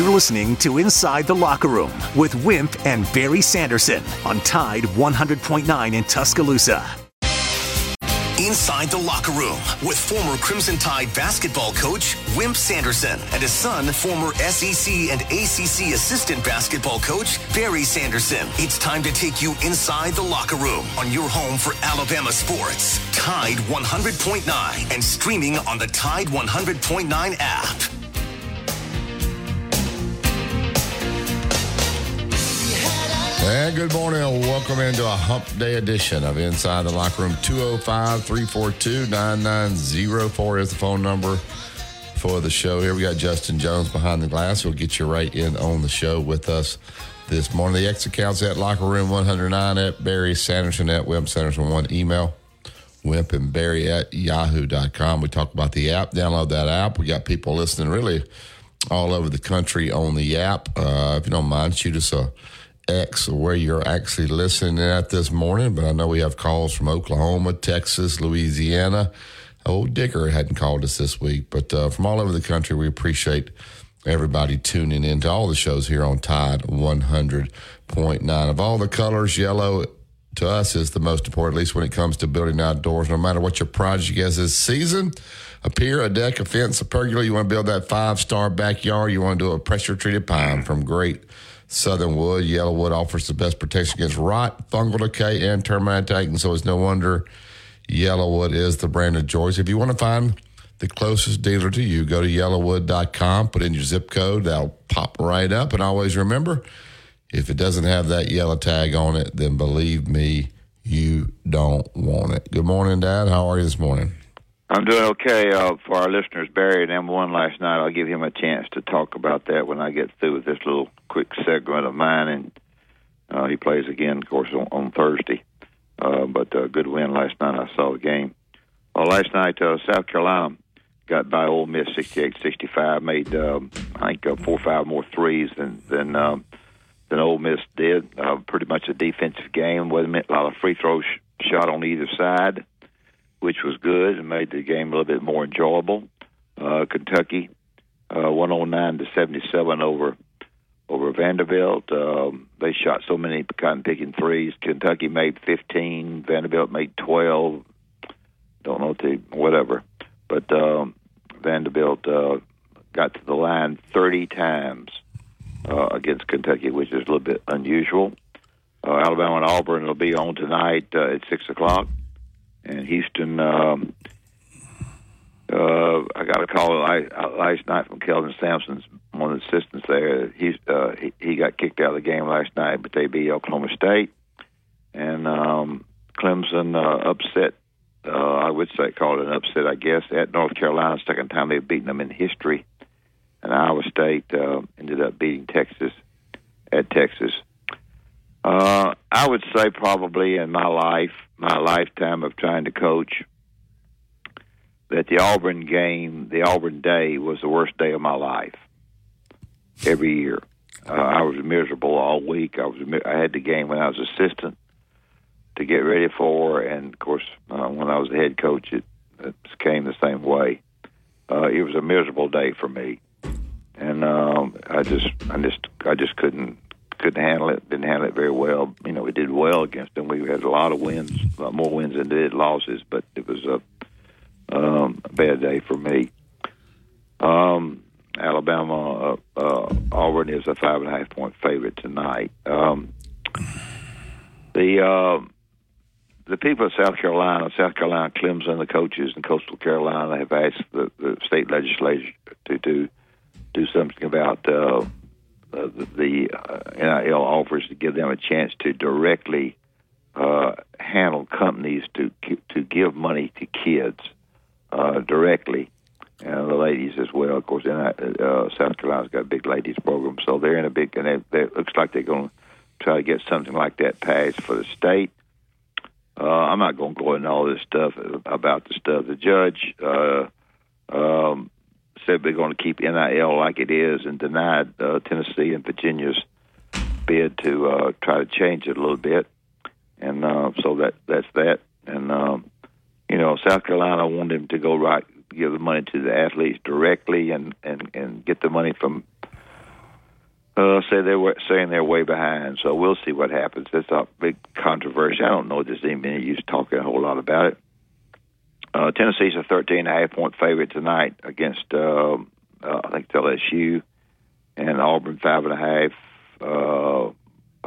You're listening to Inside the Locker Room with Wimp and Barry Sanderson on Tide 100.9 in Tuscaloosa. Inside the Locker Room with former Crimson Tide basketball coach Wimp Sanderson and his son, former SEC and ACC assistant basketball coach Barry Sanderson. It's time to take you inside the locker room on your home for Alabama sports. Tide 100.9 and streaming on the Tide 100.9 app. And good morning and welcome into a hump day edition of Inside the Locker Room. 205 342 9904 is the phone number for the show. Here we got Justin Jones behind the glass. We'll get you right in on the show with us this morning. The X accounts at Locker Room 109 at Barry Sanderson at Wimp Sanderson 1 email. Wimp and Barry at yahoo.com. We talk about the app. Download that app. We got people listening really all over the country on the app. Uh, if you don't mind, shoot us a X where you're actually listening at this morning, but I know we have calls from Oklahoma, Texas, Louisiana. Old Digger hadn't called us this week, but uh, from all over the country, we appreciate everybody tuning in to all the shows here on Tide 100.9. Of all the colors, yellow to us is the most important, at least when it comes to building outdoors. No matter what your project is this season, a pier, a deck, a fence, a pergola, you want to build that five star backyard, you want to do a pressure treated pine from great Southern wood, yellow wood offers the best protection against rot, fungal decay, and termite attack. And so it's no wonder Yellowwood is the brand of choice. If you want to find the closest dealer to you, go to yellowwood.com, put in your zip code, that'll pop right up. And always remember, if it doesn't have that yellow tag on it, then believe me, you don't want it. Good morning, Dad. How are you this morning? I'm doing okay. Uh, for our listeners, Barry and M1 last night, I'll give him a chance to talk about that when I get through with this little quick segment of mine. And uh, he plays again, of course, on, on Thursday. Uh, but a uh, good win last night. I saw the game. Well, last night, uh, South Carolina got by Ole Miss 68-65. Made um, I think uh, four or five more threes than than um, than Ole Miss did. Uh, pretty much a defensive game. Wasn't a lot of free throws shot on either side which was good and made the game a little bit more enjoyable. Uh, Kentucky, uh, 109 to 77 over over Vanderbilt. Um, they shot so many cotton picking threes. Kentucky made 15. Vanderbilt made 12. Don't know the whatever, but um, Vanderbilt uh, got to the line 30 times uh, against Kentucky, which is a little bit unusual. Uh, Alabama and Auburn will be on tonight uh, at six o'clock and Houston. Um, uh, I got a call last night from Kelvin Sampson's one of the assistants there. He's uh, he, he got kicked out of the game last night, but they beat Oklahoma State, and um, Clemson uh, upset. Uh, I would say call it an upset, I guess, at North Carolina. Second time they've beaten them in history, and Iowa State uh, ended up beating Texas at Texas. Uh, I would say probably in my life, my lifetime of trying to coach, that the Auburn game, the Auburn day, was the worst day of my life. Every year, uh, I was miserable all week. I was I had the game when I was assistant to get ready for, and of course, uh, when I was the head coach, it, it came the same way. Uh, it was a miserable day for me, and um, I just, I just, I just couldn't couldn't handle it. Didn't handle it very well. You know, we did well against them. We had a lot of wins, more wins than did losses. But it was a, um, a bad day for me. Um, Alabama, uh, uh, Auburn is a five and a half point favorite tonight. Um, the uh, the people of South Carolina, South Carolina, Clemson, the coaches in Coastal Carolina have asked the, the state legislature to do do something about uh, uh, the uh, NIL offers to give them a chance to directly uh, handle companies to to give money to kids uh, directly, and the ladies as well. Of course, uh, South Carolina's got a big ladies program, so they're in a big, and it they looks like they're going to try to get something like that passed for the state. Uh, I'm not going to go into all this stuff about the stuff. The judge uh, um, said we're going to keep NIL like it is and denied uh, Tennessee and Virginia's bid to uh, try to change it a little bit. And uh, so that that's that. And um, you know, South Carolina wanted him to go right, give the money to the athletes directly, and and and get the money from Uh, say they were saying they're way behind, so we'll see what happens. That's a big controversy. I don't know if there's any use talking a whole lot about it. Uh, Tennessee's a 13 and a half point favorite tonight against uh, uh, I think it's LSU, and Auburn five and a half uh,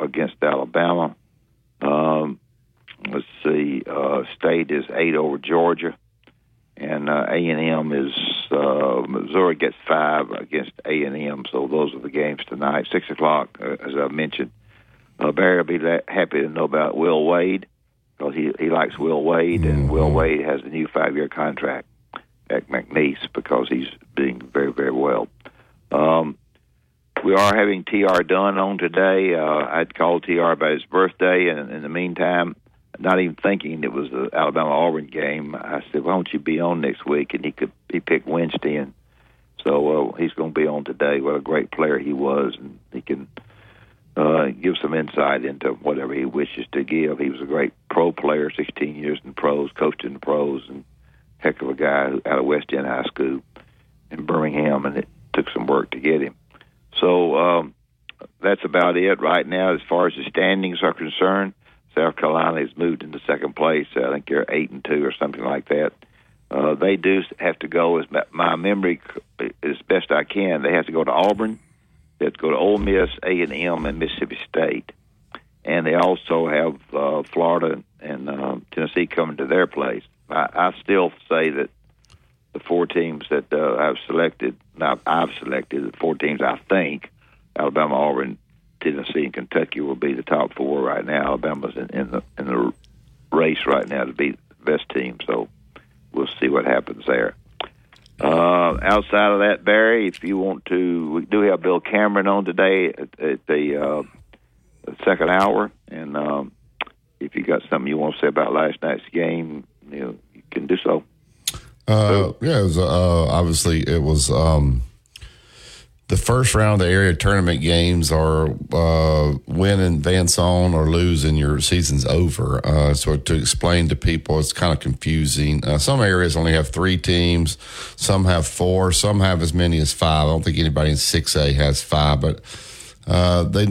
against Alabama. Um, let's see, uh, State is eight over Georgia, and uh, A and M is uh, Missouri gets five against A and M. So those are the games tonight, six o'clock, uh, as I mentioned. Uh, Barry will be happy to know about Will Wade because he he likes Will Wade, mm-hmm. and Will Wade has a new five year contract at McNeese because he's doing very very well. Um, we are having T.R. Dunn on today. Uh, I'd called T.R. about his birthday, and in the meantime, not even thinking it was the Alabama Auburn game, I said, "Why don't you be on next week?" And he could he picked Wednesday, and so uh, he's going to be on today. What a great player he was, and he can uh, give some insight into whatever he wishes to give. He was a great pro player, 16 years in pros, coached in pros, and heck of a guy out of West End High School in Birmingham, and it took some work to get him. So um, that's about it right now as far as the standings are concerned. South Carolina has moved into second place. I think they're eight and two or something like that. Uh, they do have to go, as my memory as best I can, they have to go to Auburn, to go to Ole Miss, A and M, and Mississippi State, and they also have uh, Florida and uh, Tennessee coming to their place. I, I still say that the four teams that uh, I've selected, now I've selected the four teams I think Alabama, Auburn, Tennessee, and Kentucky will be the top four right now. Alabama's in, in the in the race right now to be the best team, so we'll see what happens there. Uh, outside of that, Barry, if you want to, we do have Bill Cameron on today at, at the uh, second hour, and um, if you got something you want to say about last night's game, you know, you can do so. Uh, yeah, it was, uh, obviously it was um, the first round of the area tournament games are uh, win and advance on or lose and your season's over. Uh, so to explain to people, it's kind of confusing. Uh, some areas only have three teams, some have four, some have as many as five. I don't think anybody in six A has five, but uh, they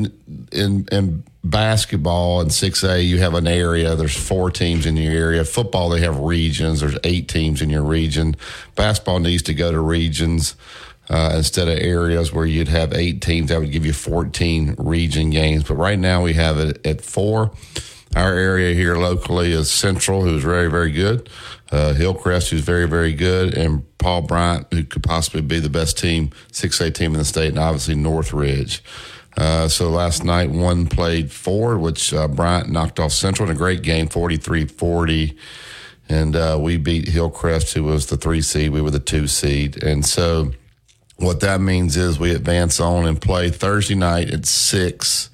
in in basketball in 6A, you have an area. There's four teams in your area. Football, they have regions. There's eight teams in your region. Basketball needs to go to regions uh, instead of areas where you'd have eight teams. That would give you 14 region games. But right now we have it at four. Our area here locally is Central, who's very, very good. Uh, Hillcrest, who's very, very good, and Paul Bryant, who could possibly be the best team, 6A team in the state, and obviously Northridge. Uh, so last night, one played four, which uh, Bryant knocked off Central in a great game, 43 40. And uh, we beat Hillcrest, who was the three seed. We were the two seed. And so what that means is we advance on and play Thursday night at six.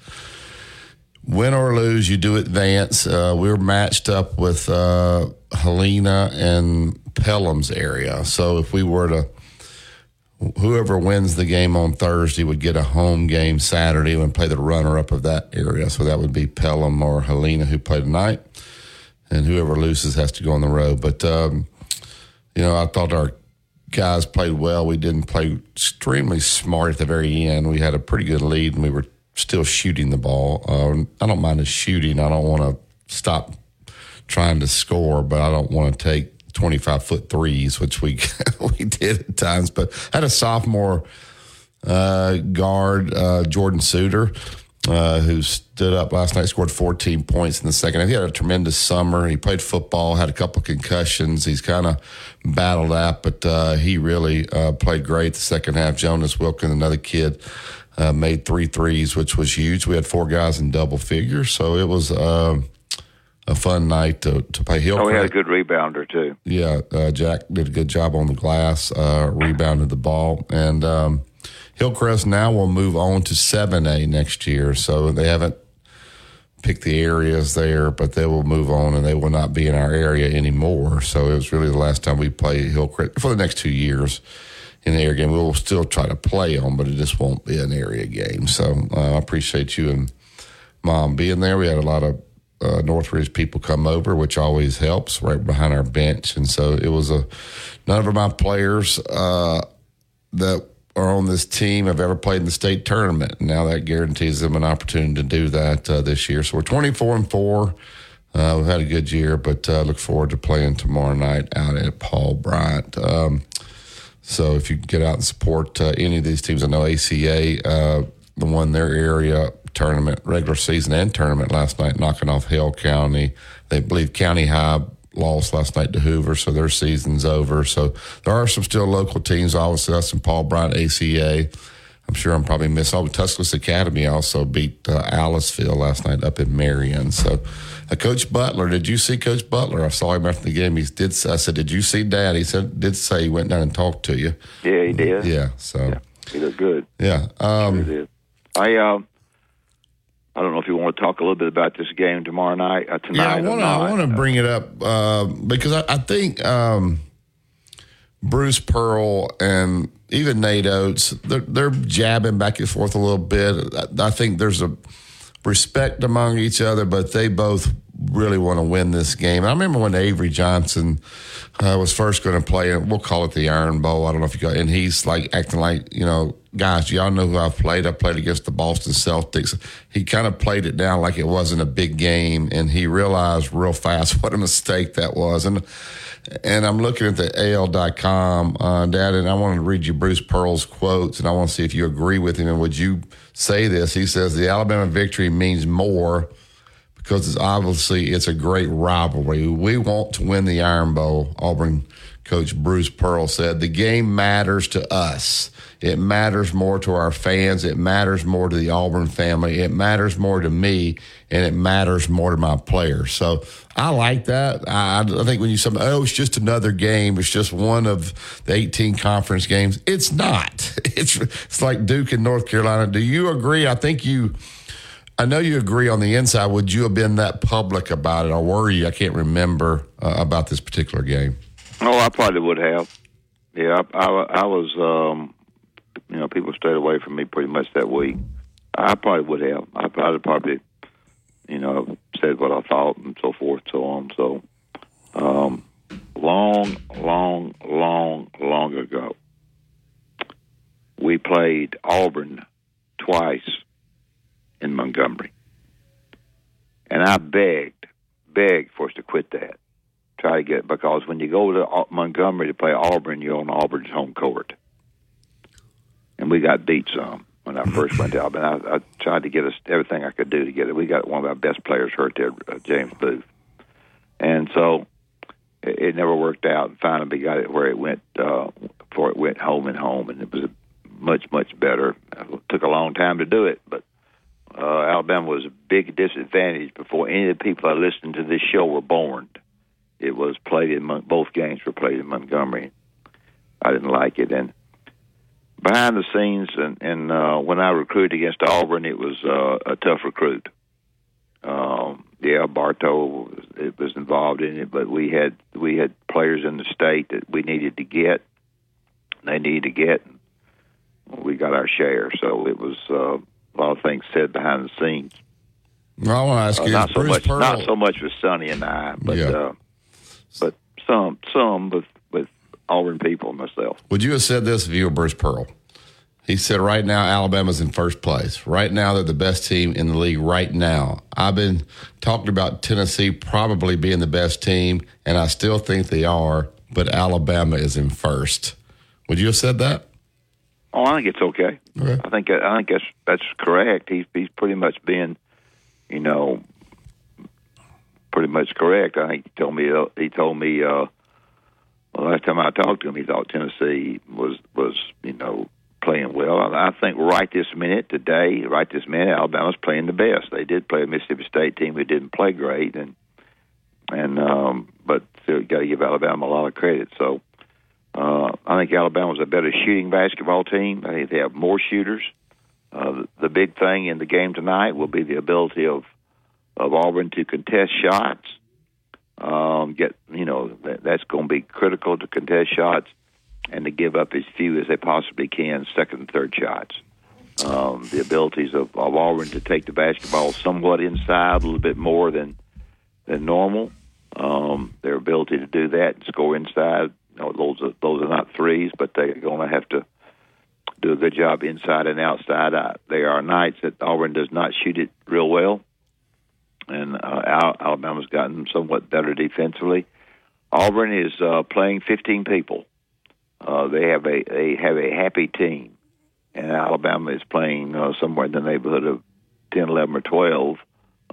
Win or lose, you do advance. Uh, we're matched up with uh, Helena and Pelham's area. So if we were to whoever wins the game on Thursday would get a home game Saturday and play the runner up of that area. So that would be Pelham or Helena who play tonight. And whoever loses has to go on the road. But, um, you know, I thought our guys played well. We didn't play extremely smart at the very end. We had a pretty good lead and we were still shooting the ball. Uh, I don't mind the shooting. I don't want to stop trying to score, but I don't want to take 25 foot threes, which we we did at times. But I had a sophomore uh, guard, uh, Jordan Suter, uh, who stood up last night, scored 14 points in the second. He had a tremendous summer. He played football, had a couple of concussions. He's kind of battled that, but uh, he really uh, played great the second half. Jonas Wilkins, another kid. Uh, made three threes, which was huge. We had four guys in double figures, so it was a fun night to, to play Hillcrest. Oh, we had a good rebounder too. Yeah, uh, Jack did a good job on the glass, uh, rebounded the ball, and um, Hillcrest now will move on to seven A next year. So they haven't picked the areas there, but they will move on and they will not be in our area anymore. So it was really the last time we played Hillcrest for the next two years in the area game. We will still try to play on, but it just won't be an area game. So uh, I appreciate you and mom being there. We had a lot of uh, Northridge people come over, which always helps right behind our bench. And so it was a none of my players uh, that are on this team have ever played in the state tournament. Now that guarantees them an opportunity to do that uh, this year. So we're 24 and 4. Uh, we've had a good year, but uh, look forward to playing tomorrow night out at Paul Bryant. Um, so if you get out and support uh, any of these teams, I know ACA uh, won their area tournament, regular season and tournament last night, knocking off Hale County. They believe County High lost last night to Hoover, so their season's over. So there are some still local teams. Obviously, that's in Paul Bryant, ACA. I'm sure I'm probably missing. Oh, Tuscaloosa Academy also beat uh, Aliceville last night up in Marion. So, uh, Coach Butler, did you see Coach Butler? I saw him after the game. He did. I said, "Did you see Dad?" He said, "Did say he went down and talked to you." Yeah, he did. Yeah. So Yeah, he looked good. yeah. Um, He did. I uh, I don't know if you want to talk a little bit about this game tomorrow night. Uh, tonight. Yeah, I want to. I want to bring it up uh, because I, I think um, Bruce Pearl and even Nate Oats they're, they're jabbing back and forth a little bit. I, I think there's a respect among each other, but they both really want to win this game. I remember when Avery Johnson uh, was first going to play, and we'll call it the Iron Bowl. I don't know if you got, and he's like acting like you know, guys, y'all know who I've played. I played against the Boston Celtics. He kind of played it down like it wasn't a big game, and he realized real fast what a mistake that was. And and I'm looking at the AL.com, uh, Dad, and I want to read you Bruce Pearl's quotes, and I want to see if you agree with him. And would you say this? He says the Alabama victory means more because it's obviously it's a great rivalry. We want to win the Iron Bowl. Auburn coach Bruce Pearl said the game matters to us. It matters more to our fans. It matters more to the Auburn family. It matters more to me, and it matters more to my players. So I like that. I, I think when you say, "Oh, it's just another game. It's just one of the 18 conference games," it's not. It's it's like Duke and North Carolina. Do you agree? I think you. I know you agree on the inside. Would you have been that public about it, or were you? I can't remember uh, about this particular game. Oh, I probably would have. Yeah, I, I, I was. Um, you know, people stayed away from me pretty much that week. I probably would have. I probably probably, you know, said what I thought and so forth, so on. So, um, long, long, long, long ago, we played Auburn twice in Montgomery, and I begged, begged for us to quit that try to get because when you go to Montgomery to play Auburn, you're on Auburn's home court, and we got beat some when I first went to Auburn. I, I tried to get us everything I could do to get it. We got one of our best players hurt there, uh, James Booth, and so it, it never worked out. And finally, we got it where it went uh, before it went home and home, and it was much much better. It took a long time to do it, but. Uh, Alabama was a big disadvantage before any of the people that listened to this show were born it was played in Mon- both games were played in Montgomery. I didn't like it, and behind the scenes, and, and uh, when I recruited against Auburn, it was uh, a tough recruit. Um, yeah, Bartow it was involved in it, but we had we had players in the state that we needed to get. They needed to get. We got our share, so it was uh, a lot of things said behind the scenes. Well, I want to ask Uh, you, not so Bruce much, Pearl. not so much with Sonny and I, but Yeah. uh, but some some with with Auburn people and myself. Would you have said this if you were Bruce Pearl? He said, right now, Alabama's in first place. Right now, they're the best team in the league right now. I've been talking about Tennessee probably being the best team, and I still think they are, but Alabama is in first. Would you have said that? Oh, I think it's okay. Okay. I think I think that's that's correct. He's he's pretty much being, you know, pretty much correct. I think he told me he told me uh, the last time I talked to him, he thought Tennessee was was you know playing well. I think right this minute today, right this minute, Alabama's playing the best. They did play a Mississippi State team who didn't play great, and and um, but still got to give Alabama a lot of credit. So. Uh, I think Alabama's a better shooting basketball team. I think they have more shooters. Uh, the, big thing in the game tonight will be the ability of of Auburn to contest shots. Um, get you know that, that's going to be critical to contest shots and to give up as few as they possibly can second and third shots. Um, the abilities of, of Auburn to take the basketball somewhat inside a little bit more than than normal. Um, their ability to do that and score inside. Know, those are those are not threes, but they're going to have to do a good job inside and outside. Uh, there are nights that Auburn does not shoot it real well, and uh, Alabama's gotten somewhat better defensively. Auburn is uh, playing 15 people. Uh, they have a they have a happy team, and Alabama is playing uh, somewhere in the neighborhood of 10, 11, or 12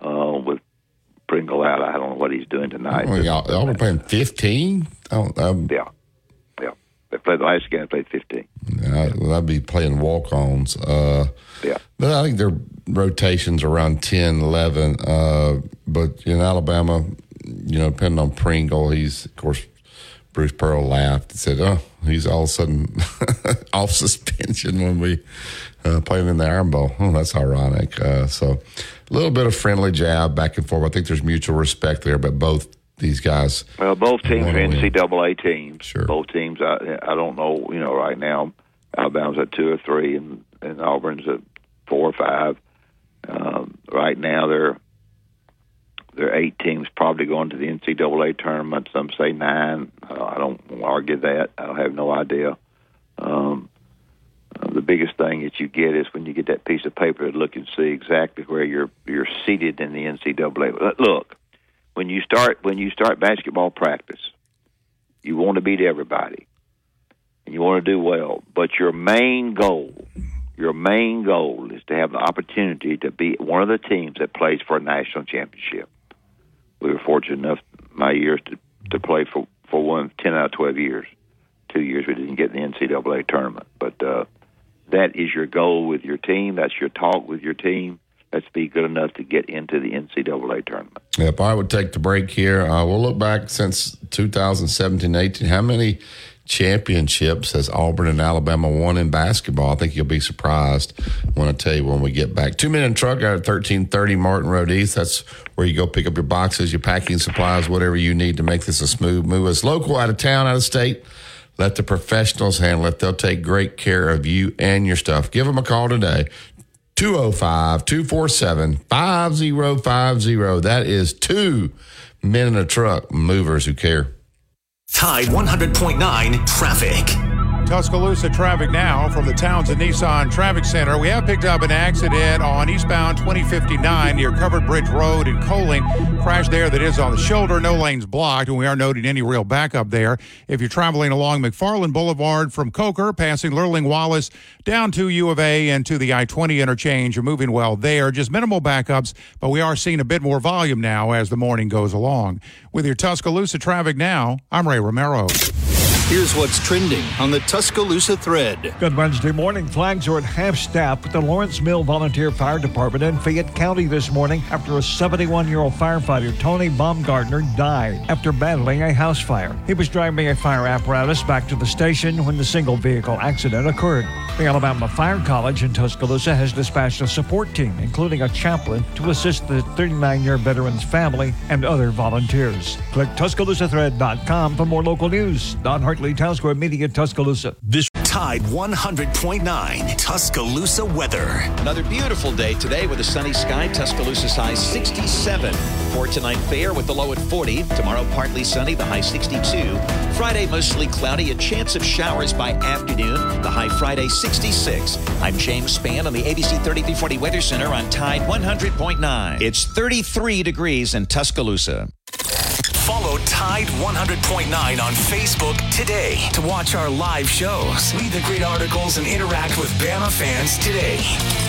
uh, with Pringle out. I don't know what he's doing tonight. Oh, y'all, y'all were playing 15? Oh, um, yeah. Yeah. Played the last game, they played 15. Yeah, well, I'd be playing walk ons. Uh, yeah. But I think their rotations around 10, 11. Uh, but in Alabama, you know, depending on Pringle, he's, of course, Bruce Pearl laughed and said, "Oh, he's all of a sudden off suspension when we uh, played in the Iron Bowl." Oh, that's ironic. Uh, so, a little bit of friendly jab back and forth. I think there's mutual respect there, but both these guys. Well, both teams are NCAA teams. Sure. Both teams. I I don't know. You know, right now, Alabama's at two or three, and and Auburn's at four or five. Um, right now, they're there are eight teams probably going to the NCAA tournament. Some say nine. Uh, I don't argue that. I have no idea. Um, uh, the biggest thing that you get is when you get that piece of paper to look and see exactly where you're you're seated in the NCAA. Look, when you start when you start basketball practice, you want to beat everybody, and you want to do well. But your main goal, your main goal, is to have the opportunity to be one of the teams that plays for a national championship we were fortunate enough my years to to play for for one ten out of twelve years. Two years we didn't get in the NCAA tournament, but uh, that is your goal with your team. That's your talk with your team. Let's be good enough to get into the NCAA tournament. Yep, I would take the break here. Uh, we'll look back since 2017 18. How many championships has Auburn and Alabama won in basketball. I think you'll be surprised when I tell you when we get back. Two men minute truck out at 1330 Martin Road East. That's where you go pick up your boxes, your packing supplies, whatever you need to make this a smooth move. It's local, out of town, out of state. Let the professionals handle it. They'll take great care of you and your stuff. Give them a call today. 205 247 5050. That is two men in a truck movers who care. Tide 100.9 traffic. Tuscaloosa traffic now from the Townsend Nissan Traffic Center. We have picked up an accident on eastbound 2059 near Covered Bridge Road in Coaling. Crash there that is on the shoulder. No lanes blocked, and we aren't noting any real backup there. If you're traveling along McFarland Boulevard from Coker, passing Lurleen Wallace down to U of A and to the I 20 interchange, you're moving well there. Just minimal backups, but we are seeing a bit more volume now as the morning goes along. With your Tuscaloosa traffic now, I'm Ray Romero. Here's what's trending on the Tuscaloosa thread. Good Wednesday morning. Flags are at half staff with the Lawrence Mill Volunteer Fire Department in Fayette County this morning after a 71 year old firefighter, Tony Baumgartner, died after battling a house fire. He was driving a fire apparatus back to the station when the single vehicle accident occurred. The Alabama Fire College in Tuscaloosa has dispatched a support team, including a chaplain, to assist the 39 year veteran's family and other volunteers. Click TuscaloosaThread.com for more local news. Don Hart Hartley, Town Square Media, Tuscaloosa. This Tide 100.9 Tuscaloosa weather. Another beautiful day today with a sunny sky. Tuscaloosa's high 67. For tonight, fair with the low at 40. Tomorrow, partly sunny, the high 62. Friday, mostly cloudy, a chance of showers by afternoon. The high Friday 66. I'm James Spann on the ABC 3340 Weather Center on Tide 100.9. It's 33 degrees in Tuscaloosa. Follow Tide 100.9 on Facebook today to watch our live shows, read the great articles, and interact with Bama fans today.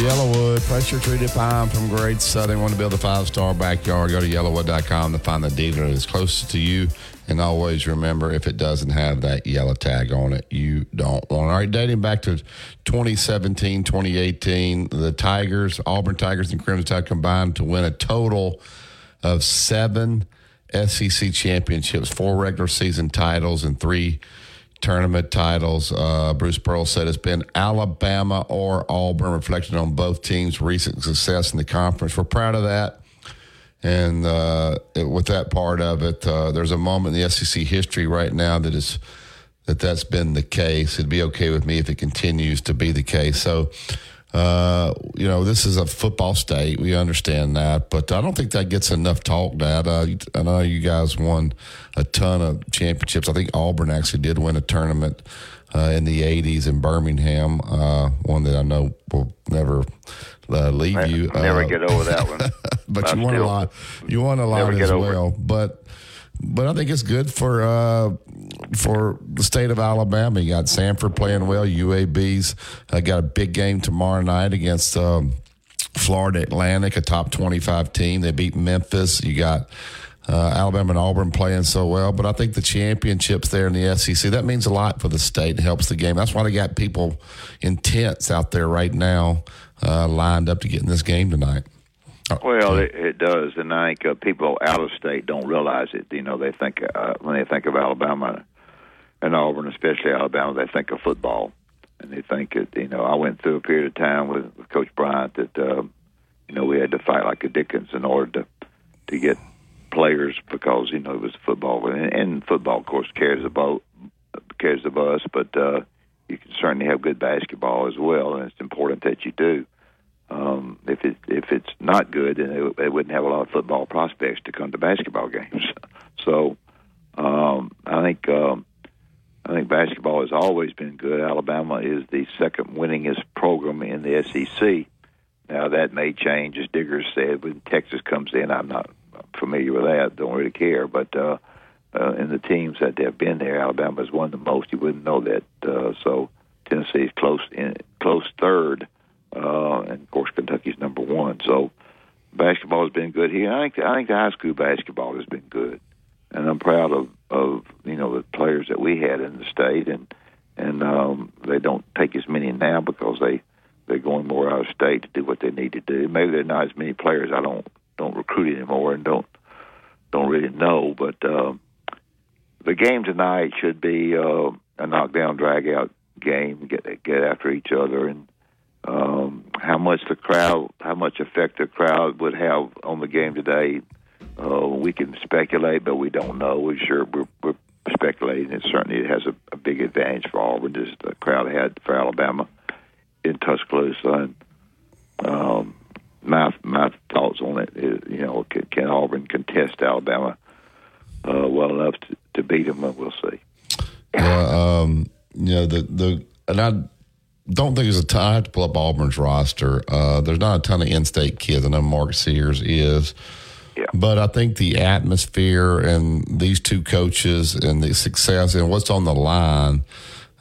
Yellowwood, pressure treated pine from Great Southern. Want to build a five star backyard? Go to yellowwood.com to find the dealer that's closest to you and always remember if it doesn't have that yellow tag on it, you don't want it. All right, dating back to 2017, 2018, the Tigers, Auburn Tigers and Crimson Tide combined to win a total of seven SEC championships, four regular season titles, and three tournament titles. Uh, Bruce Pearl said it's been Alabama or Auburn, reflecting on both teams' recent success in the conference. We're proud of that. And uh, it, with that part of it, uh, there's a moment in the SEC history right now that is that that's been the case. It'd be okay with me if it continues to be the case. So Uh, you know, this is a football state. We understand that, but I don't think that gets enough talk. Dad, uh, I know you guys won a ton of championships. I think Auburn actually did win a tournament uh, in the '80s in Birmingham. Uh, one that I know will never uh, leave you. Never get over that one. but you won a lot. You won a lot as well. But but I think it's good for uh, for the state of Alabama. You got Samford playing well. UAB's uh, got a big game tomorrow night against um, Florida Atlantic, a top twenty-five team. They beat Memphis. You got. Uh, Alabama and Auburn playing so well, but I think the championships there in the SEC that means a lot for the state. It helps the game. That's why they got people intense out there right now, uh, lined up to get in this game tonight. Well, it, it does, and I think uh, people out of state don't realize it. You know, they think uh, when they think of Alabama and Auburn, especially Alabama, they think of football, and they think that you know. I went through a period of time with, with Coach Bryant that uh, you know we had to fight like a Dickens in order to to get players because you know it was football, and, and football, of course, carries the boat, carries the bus, but uh, you can certainly have good basketball as well, and it's important that you do. Um, if it if it's not good, then they, they wouldn't have a lot of football prospects to come to basketball games. so um, I think um, I think basketball has always been good. Alabama is the second winningest program in the SEC. Now that may change, as Digger said, when Texas comes in. I'm not familiar with that. Don't really care, but. Uh, uh, in the teams that have been there, Alabama's won the most. You wouldn't know that. Uh, so Tennessee's close in close third uh, and of course Kentucky's number one. So basketball has been good here. I think I think the high school basketball has been good, and I'm proud of of you know the players that we had in the state, and and um, they don't take as many now because they they're going more out of state to do what they need to do. Maybe they're not as many players. I don't don't recruit anymore and don't don't really know, but. Uh, the game tonight should be uh, a knockdown, drag out game. Get get after each other, and um, how much the crowd, how much effect the crowd would have on the game today, uh, we can speculate, but we don't know. We're sure we're, we're speculating. It certainly has a, a big advantage for Auburn, as the crowd had for Alabama in Tuscaloosa. And um, my my thoughts on it is, you know, can, can Auburn contest Alabama uh, well enough to, to beat them? We'll see. Yeah, um, you know the the and I don't think there's a ton. I have to pull up Auburn's roster. Uh, there's not a ton of in-state kids. I know Mark Sears is. Yeah. But I think the atmosphere and these two coaches and the success and what's on the line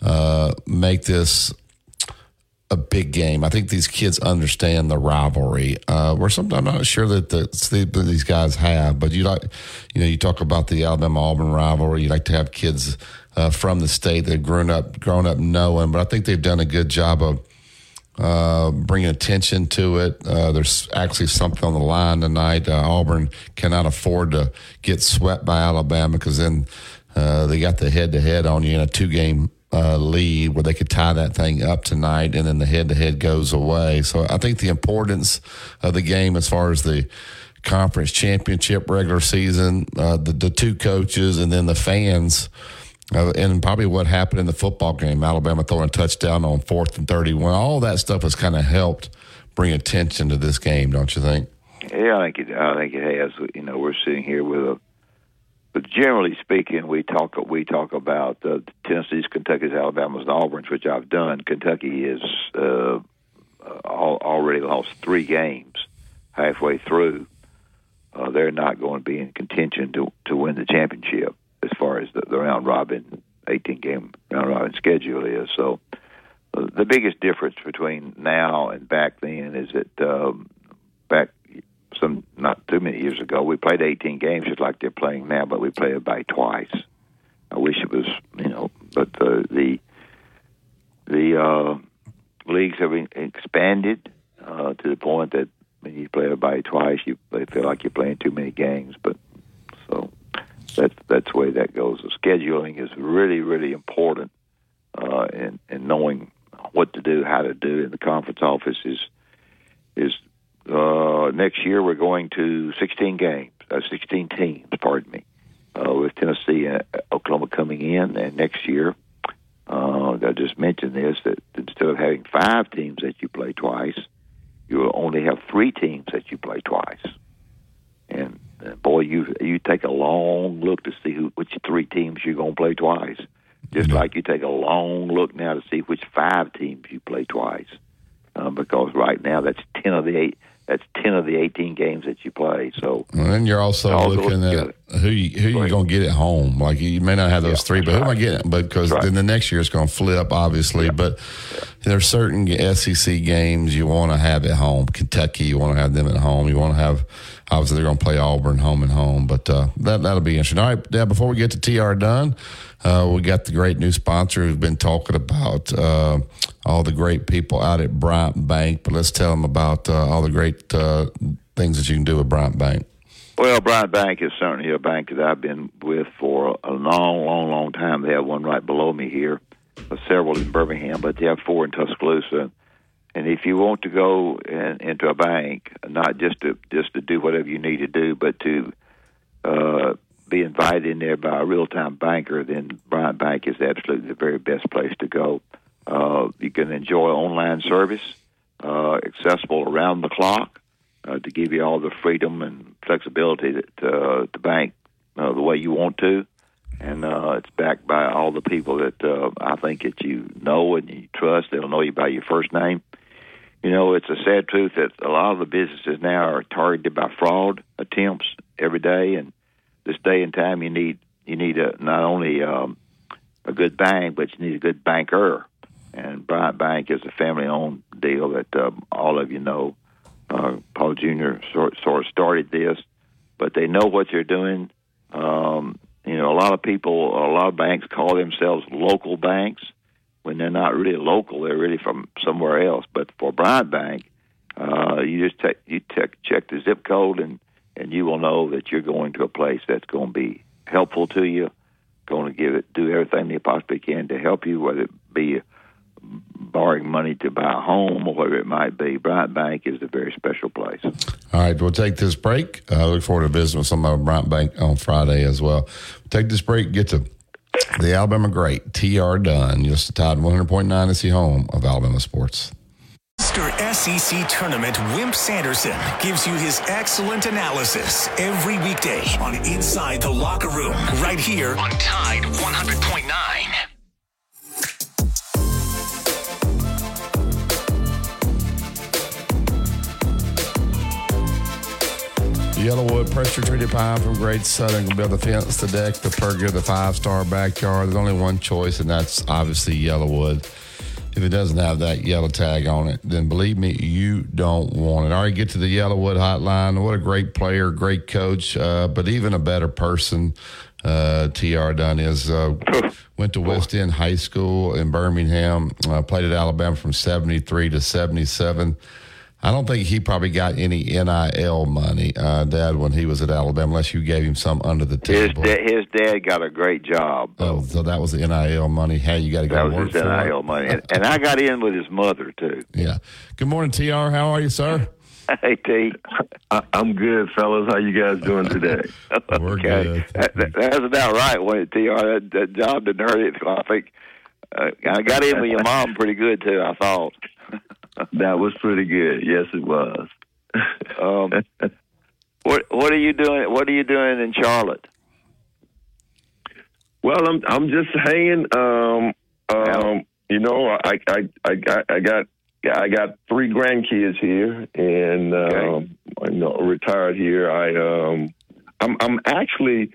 uh, make this a big game. I think these kids understand the rivalry. Uh, we're sometimes not sure that the, that these guys have, but you like, you know, you talk about the Alabama Auburn rivalry. You like to have kids uh, from the state that grown up grown up knowing. But I think they've done a good job of uh, bringing attention to it. Uh, there's actually something on the line tonight. Uh, Auburn cannot afford to get swept by Alabama because then uh, they got the head to head on you in a two game uh, lead where they could tie that thing up tonight and then the head to head goes away. So I think the importance of the game as far as the conference championship regular season, the, the two coaches, and then the fans uh, and probably what happened in the football game, Alabama throwing a touchdown on fourth and 31. All that stuff has kind of helped bring attention to this game, don't you think? Yeah, I think it. I think it has. You know, we're sitting here with a. But generally speaking, we talk we talk about uh, Tennessee's, Kentucky's, Alabama's, and Auburn's, which I've done. Kentucky is uh, already lost three games halfway through. Uh, they're not going to be in contention to to win the championship as far as the, the round robin 18 game round robin schedule is. So uh, the biggest difference between now and back then is that um, back some not too many years ago we played 18 games just like they're playing now, but we played by twice. I wish it was you know, but uh, the the uh, leagues have expanded uh, to the point that when you play by twice, you they feel like you're playing too many games. But that's that's the way that goes. The scheduling is really really important, uh, and and knowing what to do, how to do in the conference office is is uh, next year we're going to 16 games, uh, 16 teams. Pardon me, uh, with Tennessee and Oklahoma coming in, and next year. Uh, I just mentioned this that instead of having five teams that you play twice, you will only have three teams that you play twice. And, and boy, you you take a long look to see who, which three teams you're going to play twice. Just like you take a long look now to see which five teams you play twice, uh, because right now that's ten of the eight. That's ten of the eighteen games that you play. So, and then you're also looking at who you, who you're going to get at home. Like you may not have those Yeah, three, but who am I getting? But because right. then the next year it's going to flip, obviously. But there's certain SEC games you want to have at home. Kentucky, you want to have them at home. You want to have obviously they're going to play Auburn home and home. But uh, that that'll be interesting. All right, Dad. Before we get to TR Dunn. Uh, we got the great new sponsor who's been talking about uh, all the great people out at Bryant Bank. But let's tell them about uh, all the great uh, things that you can do with Bryant Bank. well, Bryant Bank is certainly a bank that I've been with for a long, long, long time. They have one right below me here, uh, several in Birmingham, but they have four in Tuscaloosa. And if you want to go in, into a bank, not just to just to do whatever you need to do, but to uh, be invited in there by a real time banker, then Bryant Bank is absolutely the very best place to go. Uh, you can enjoy online service, uh, accessible around the clock, uh, to give you all the freedom and flexibility that uh, to bank uh, the way you want to. And uh, it's backed by all the people that uh, I think that you know and you trust. They'll know you by your first name. You know, it's a sad truth that a lot of the businesses now are targeted by fraud attempts every day, and this day and time, you need you need a, not only um, a good bank, but you need a good banker. And Bryant Bank is a family-owned deal that um, all of you know. Uh, Paul Jr. Sort, sort of started this, but they know what they're doing. Um, you know, a lot of people, a lot of banks call themselves local banks when they're not really local. They're really from somewhere else. But for Bryant Bank, uh, you just take, you check check the zip code and and you will know that you're going to a place that's going to be helpful to you, going to give it do everything they possibly can to help you, whether it be borrowing money to buy a home or whatever it might be. Bryant Bank is a very special place. All right, we'll take this break. I look forward to visiting with some of Bryant Bank on Friday as well. take this break, get to the Alabama great, TR Dunn. You're Tide 100.9 is the home of Alabama sports. Mr. SEC Tournament Wimp Sanderson gives you his excellent analysis every weekday on Inside the Locker Room, right here on Tide 100.9. Yellowwood pressure treated pine from Great Southern can build the fence, the deck, the pergola, the five star backyard. There's only one choice, and that's obviously Yellowwood. If it doesn't have that yellow tag on it, then believe me, you don't want it. All right, get to the Yellowwood hotline. What a great player, great coach, uh, but even a better person. Uh, TR Dunn is uh, went to West End High School in Birmingham, uh, played at Alabama from 73 to 77. I don't think he probably got any NIL money, uh, Dad, when he was at Alabama, unless you gave him some under the His table. da- his dad got a great job. Oh, so that was the NIL money. Hey, you got to go That to was work his for NIL it. money, and, and I got in with his mother too. Yeah. Good morning, TR. How are you, sir? Hey T, I, I'm good, fellas. How you guys doing today? We're okay, good. that, that, that's about right. When Tr that, that job didn't hurt it. I think uh, I got in with your mom pretty good too. I thought. That was pretty good. Yes, it was. Um, what what are you doing? What are you doing in Charlotte? well, I'm I'm just hanging. Um, um, you know, I I I got I got I got three grandkids here, and um, know retired here. I um, I'm I'm actually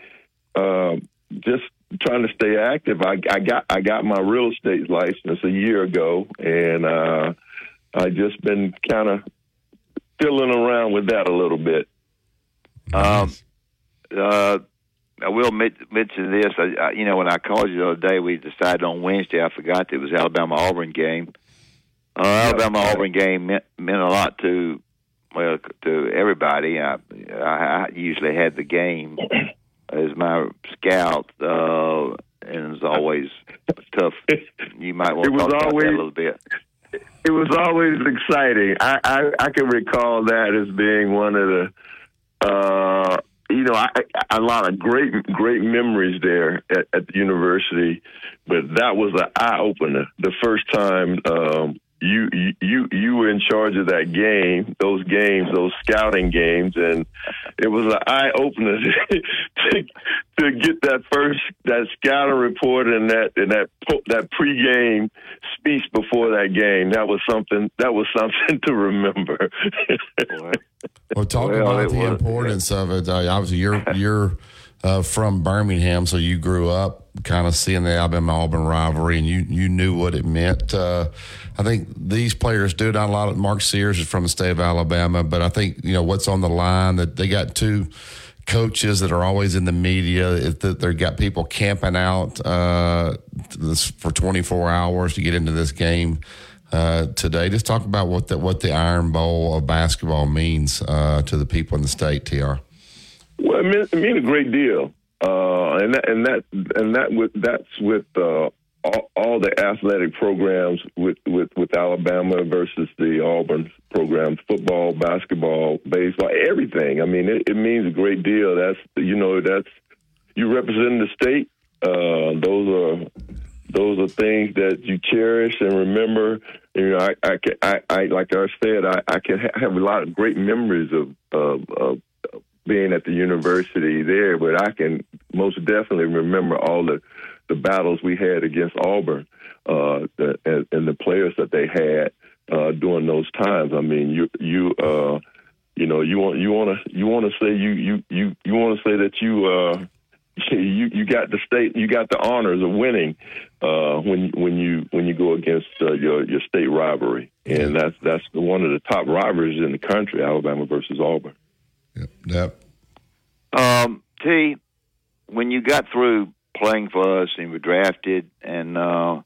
uh, just trying to stay active. I, I got I got my real estate license a year ago, and uh, I just been kind of fiddling around with that a little bit. Um, uh, I will men- mention this. I, I, you know, when I called you the other day, we decided on Wednesday. I forgot that it was Alabama Auburn game. Uh, Alabama Auburn game meant, meant a lot to well to everybody. I, I, I usually had the game as my scout, uh, and it's always tough. You might want to was talk about that a little bit. It was always exciting. I, I I can recall that as being one of the uh, you know, I, I, a lot of great, great memories there at, at the university, but that was an eye opener. The first time um, you you you were in charge of that game, those games, those scouting games, and it was an eye opener to, to get that first that scouting report and that and that that pregame speech before that game. That was something. That was something to remember. well, talking well, about the was, importance of it, uh, obviously you're you're uh, from Birmingham, so you grew up kind of seeing the Alabama Auburn rivalry, and you you knew what it meant. Uh, I think these players do. Not a lot of Mark Sears is from the state of Alabama, but I think you know what's on the line. That they got two coaches that are always in the media. That they've got people camping out uh, for 24 hours to get into this game. Uh, today, just talk about what the what the Iron Bowl of basketball means uh, to the people in the state. Tr. Well, it means, it a great deal. Uh, and that and that and that with that's with uh, all, all, the athletic programs with, with, with Alabama versus the Auburn programs, football, basketball, baseball, everything. I mean, it, it means a great deal. That's you know that's you represent the state. Uh, those are those are things that you cherish and remember. You know, I, I, can, I, I like I said, I, I can have a lot of great memories of, of, of being at the university there, but I can most definitely remember all the the battles we had against Auburn uh, the, and, and the players that they had uh, during those times. I mean, you you uh, you know you want you want to you want to say you you you you want to say that you. Uh, you you got the state you got the honors of winning uh, when when you when you go against uh, your your state rivalry and that's that's one of the top rivalries in the country Alabama versus Auburn. Yep. yep. Um, T, when you got through playing for us and were drafted, and uh,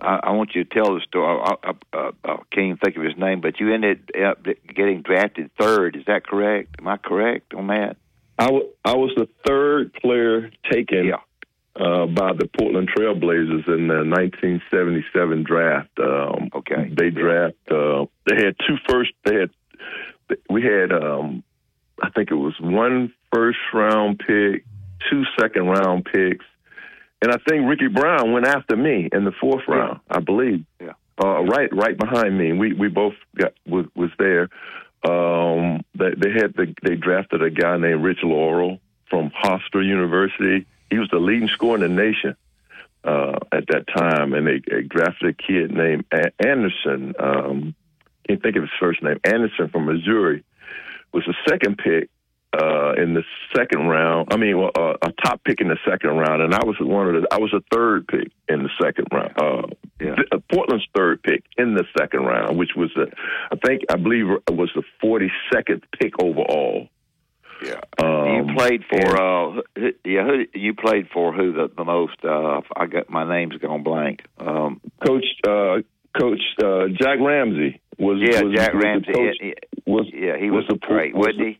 I, I want you to tell the story. I, I, I, I can't even think of his name, but you ended up getting drafted third. Is that correct? Am I correct on that? I, w- I was the third player taken yeah. uh, by the Portland Trailblazers in the 1977 draft. Um, okay, they draft. Uh, they had two first. They had we had um, I think it was one first round pick, two second round picks, and I think Ricky Brown went after me in the fourth round, I believe. Yeah. Uh, right, right behind me. We we both got was, was there. Um, they, they had the, they drafted a guy named Rich Laurel from Hofstra University. He was the leading scorer in the nation uh, at that time, and they, they drafted a kid named Anderson. Um, can't think of his first name. Anderson from Missouri was the second pick uh, in the second round. I mean, uh, a top pick in the second round, and I was one of the. I was a third pick in the second round. Uh, yeah. Uh, Portland's third pick in the second round, which was the, I think I believe it was the forty second pick overall. Yeah. Um, you played for and, uh yeah, who you played for who the, the most uh I got my name's gone blank. Um Coach uh Coach uh Jack Ramsay was Yeah, was, Jack was Ramsay. Coach, yeah, was, yeah, he was, was a great, wasn't he?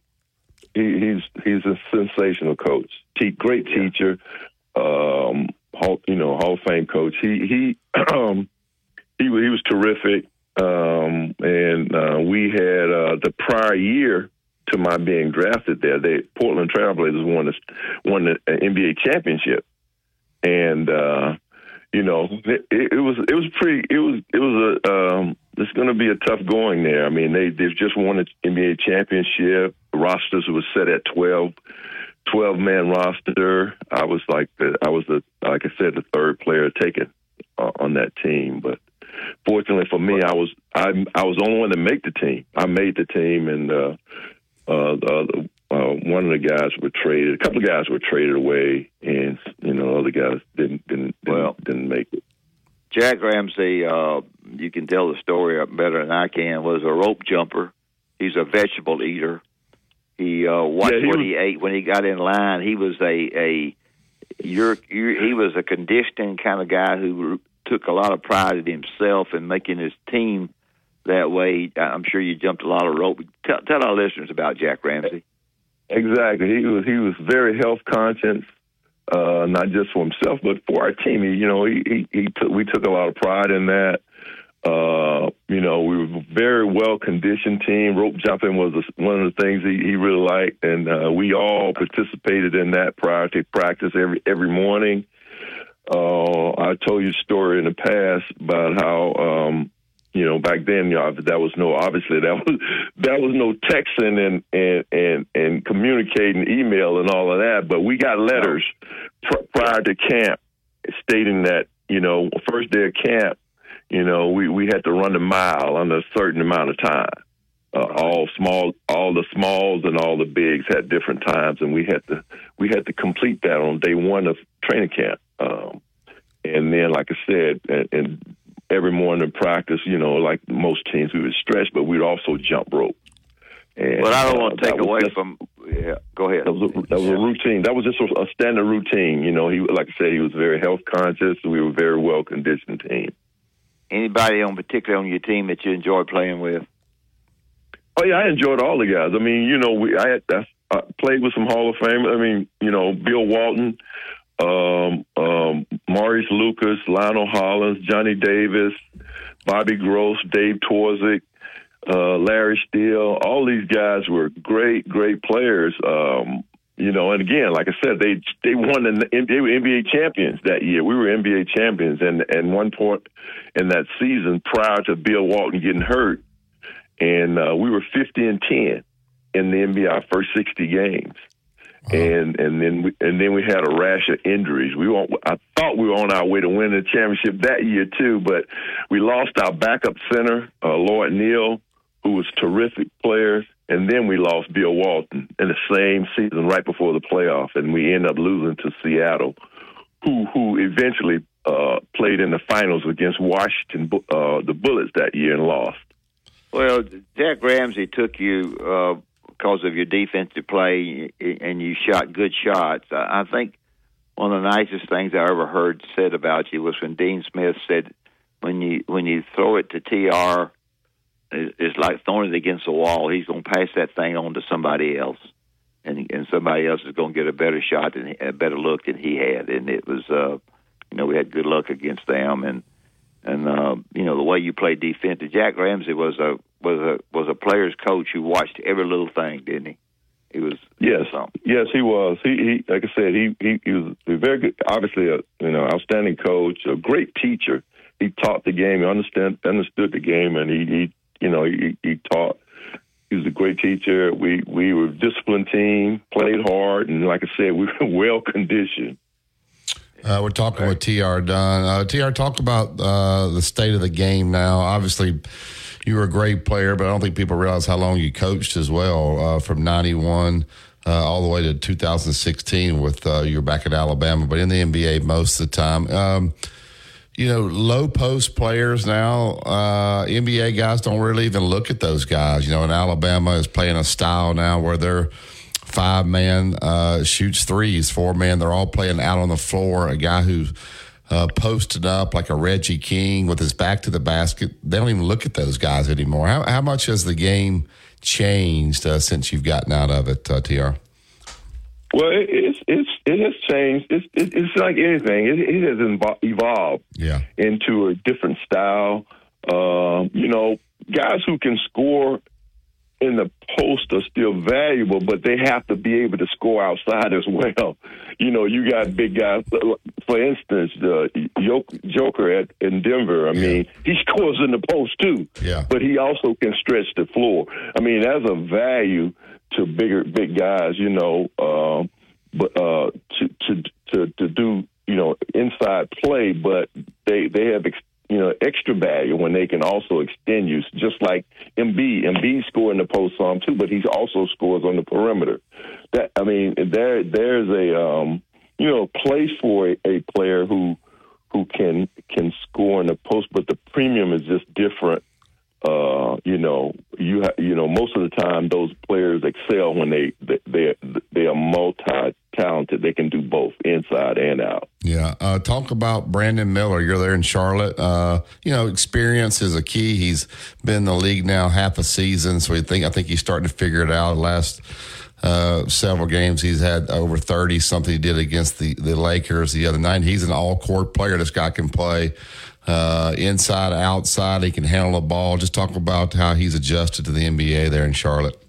he? He's he's a sensational coach. Te- great yeah. teacher. Um Hall, you know, Hall of Fame coach. He he um he he was terrific. Um and uh we had uh the prior year to my being drafted there. They Portland Trailblazers won the won the NBA championship, and uh, you know it, it, was it was pretty it was it was a um, it's going to be a tough going there. I mean they they've just won the NBA championship. Rosters was set at 12, 12 man roster. I was like the I was the like I said the third player taken uh, on that team, but fortunately for me, I was I I was the only one to make the team. I made the team, and uh, uh, the, uh, one of the guys were traded. A couple of guys were traded away, and you know, other guys didn't didn't didn't, well, didn't make it. Jack Ramsay, uh, you can tell the story better than I can. Was a rope jumper. He's a vegetable eater. He uh, watched yeah, he what was, he ate when he got in line. He was a a you're, you're, he was a conditioning kind of guy who took a lot of pride in himself and making his team that way. I'm sure you jumped a lot of rope. Tell, tell our listeners about Jack Ramsay. Exactly. He was he was very health conscious, uh, not just for himself but for our team. He, you know, he he, he took we took a lot of pride in that. Uh, you know, we were a very well conditioned team. Rope jumping was one of the things he, he really liked, and uh, we all participated in that prior to practice every every morning. Uh, I told you a story in the past about how um, you know back then you know, that was no obviously that was that was no texting and and and and communicating email and all of that, but we got letters pr- prior to camp stating that you know first day of camp you know, we, we had to run a mile under a certain amount of time. Uh, all small, all the smalls and all the bigs had different times, and we had to we had to complete that on day one of training camp. Um, and then, like I said, and, and every morning in practice, you know, like most teams, we would stretch, but we'd also jump rope. And, but I don't want to uh, take away just, from. Yeah, go ahead. That was, a, that was a routine. That was just a, a standard routine. You know, he like I said, he was very health conscious. We were a very well conditioned team. Anybody on particularly on your team that you enjoy playing with? Oh yeah, I enjoyed all the guys. I mean, you know, we I, had, I played with some Hall of Fame. I mean, you know, Bill Walton, um, um, Maurice Lucas, Lionel Hollins, Johnny Davis, Bobby Gross, Dave Twardzik, uh, Larry Steele. All these guys were great, great players. Um, you know, and again, like I said, they they won the they were NBA champions that year. We were NBA champions, and and one point in that season prior to Bill Walton getting hurt, and uh, we were fifty and ten in the NBA first sixty games. Wow. And and then we, and then we had a rash of injuries. We were, I thought we were on our way to win the championship that year too, but we lost our backup center, uh, Lloyd Neal, who was terrific player and then we lost Bill Walton in the same season right before the playoff, and we ended up losing to Seattle, who who eventually uh, played in the finals against Washington, uh, the Bullets that year and lost. Well, Jack Ramsay took you uh, because of your defensive play, and you shot good shots. I think one of the nicest things I ever heard said about you was when Dean Smith said, "When you when you throw it to Tr." is like throwing it against the wall. He's going to pass that thing on to somebody else, and and somebody else is going to get a better shot and a better look than he had. And it was, uh, you know, we had good luck against them, and and uh, you know the way you play defense. Jack Ramsay was a was a was a player's coach who watched every little thing, didn't he? He was yes, yes, he was. He, he like I said, he, he he was a very good, obviously a you know outstanding coach, a great teacher. He taught the game, he understand understood the game, and he he you know, he, he taught. He was a great teacher. We we were a disciplined team, played hard, and like I said, we were well conditioned. Uh, we're talking with T.R. Dunn. Uh, T.R. talk about uh, the state of the game now. Obviously, you were a great player, but I don't think people realize how long you coached as well uh, from 91 uh, all the way to 2016 with uh, you were back at Alabama, but in the NBA most of the time. Um, you know, low post players now, uh, NBA guys don't really even look at those guys. You know, and Alabama is playing a style now where they're five man uh, shoots threes, four man, they're all playing out on the floor. A guy who uh, posted up like a Reggie King with his back to the basket. They don't even look at those guys anymore. How, how much has the game changed uh, since you've gotten out of it, uh, TR? Well, it, it's it's it has changed. It's it, it's like anything. It, it has evolved yeah. into a different style. Uh, you know, guys who can score in the post are still valuable, but they have to be able to score outside as well. You know, you got big guys. For instance, the Joker at in Denver. I yeah. mean, he scores in the post too. Yeah. But he also can stretch the floor. I mean, that's a value to bigger big guys, you know, um, but uh, to to to to do you know inside play, but they they have ex, you know extra value when they can also extend you, just like Embiid. Embiid score in the post some too, but he also scores on the perimeter. That I mean, there there's a um, you know place for a, a player who who can can score in the post, but the premium is just different uh, you know, you ha- you know, most of the time those players excel when they they they, they are multi talented. They can do both inside and out. Yeah. Uh, talk about Brandon Miller. You're there in Charlotte. Uh, you know, experience is a key. He's been in the league now half a season, so I think I think he's starting to figure it out. Last uh, several games. He's had over 30, something he did against the, the Lakers the other night. He's an all court player. This guy can play uh, inside, outside. He can handle the ball. Just talk about how he's adjusted to the NBA there in Charlotte.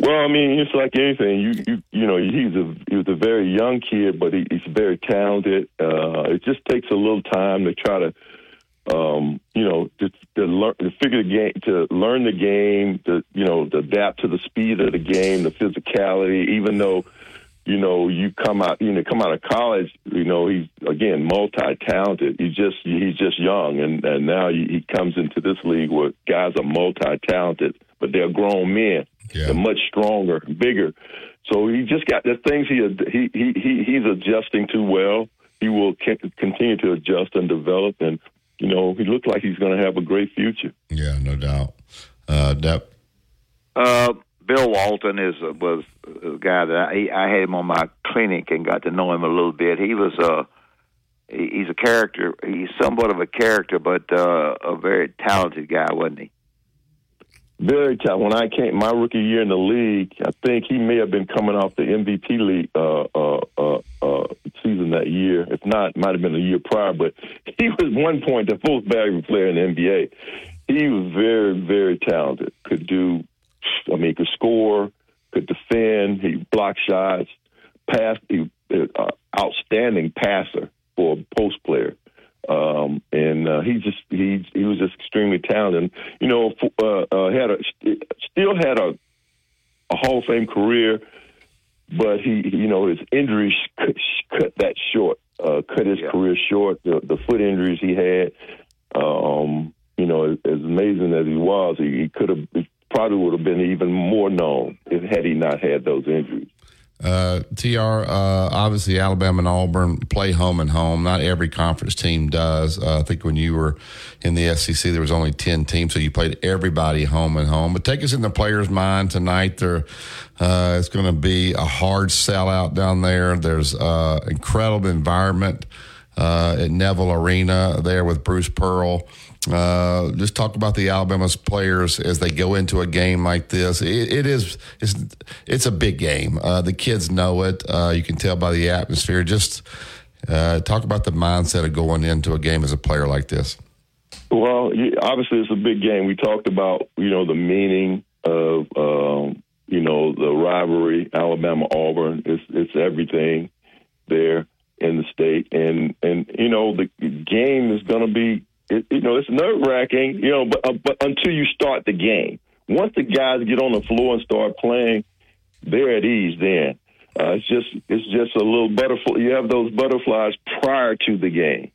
Well, I mean, it's like anything. You, you, you know, he's a he was a very young kid, but he, he's very talented. Uh, it just takes a little time to try to, um, you know, to, to learn to figure the game, to learn the game, to you know, to adapt to the speed of the game, the physicality. Even though, you know, you come out, you know, come out of college, you know, he's again multi-talented. He's just he's just young, and and now he, he comes into this league where guys are multi-talented, but they're grown men. Yeah. They're much stronger, bigger. So he just got the things he he he, he he's adjusting to well. He will continue to adjust and develop, and you know he looks like he's going to have a great future. Yeah, no doubt. Uh, Dep. Uh, Bill Walton is was a guy that I, I had him on my clinic and got to know him a little bit. He was a uh, he's a character. He's somewhat of a character, but uh, a very talented guy, wasn't he? very talented. When I came my rookie year in the league, I think he may have been coming off the MVP league uh, uh, uh, uh, season that year. If not, might have been a year prior. But he was one point the most valuable player in the NBA. He was very, very talented. Could do, I mean, could score, could defend. He blocked shots, passed. He uh, outstanding passer for a post player. Um, and uh, he just he he was just extremely talented. You know, uh, uh, had a still had a a Hall of Fame career, but he you know his injuries cut, cut that short, uh, cut his yeah. career short. The, the foot injuries he had, um, you know, as, as amazing as he was, he, he could have probably would have been even more known if had he not had those injuries. Uh, TR, uh, obviously Alabama and Auburn play home and home. Not every conference team does. Uh, I think when you were in the SEC, there was only 10 teams, so you played everybody home and home. But take us in the player's mind tonight. There, uh, it's going to be a hard sellout down there. There's uh, incredible environment uh, at Neville Arena there with Bruce Pearl. Uh, just talk about the Alabama's players as they go into a game like this. it, it is it's, it's a big game. Uh, the kids know it. Uh, you can tell by the atmosphere. Just uh, talk about the mindset of going into a game as a player like this. Well, obviously it's a big game. We talked about you know the meaning of um, you know the rivalry, Alabama Auburn. It's it's everything there in the state, and and you know the game is going to be it, you know, it's nerve wracking, you know, but, uh, but until you start the game. Once the guys get on the floor and start playing, they're at ease then. Uh, it's just it's just a little butterfly. You have those butterflies prior to the game,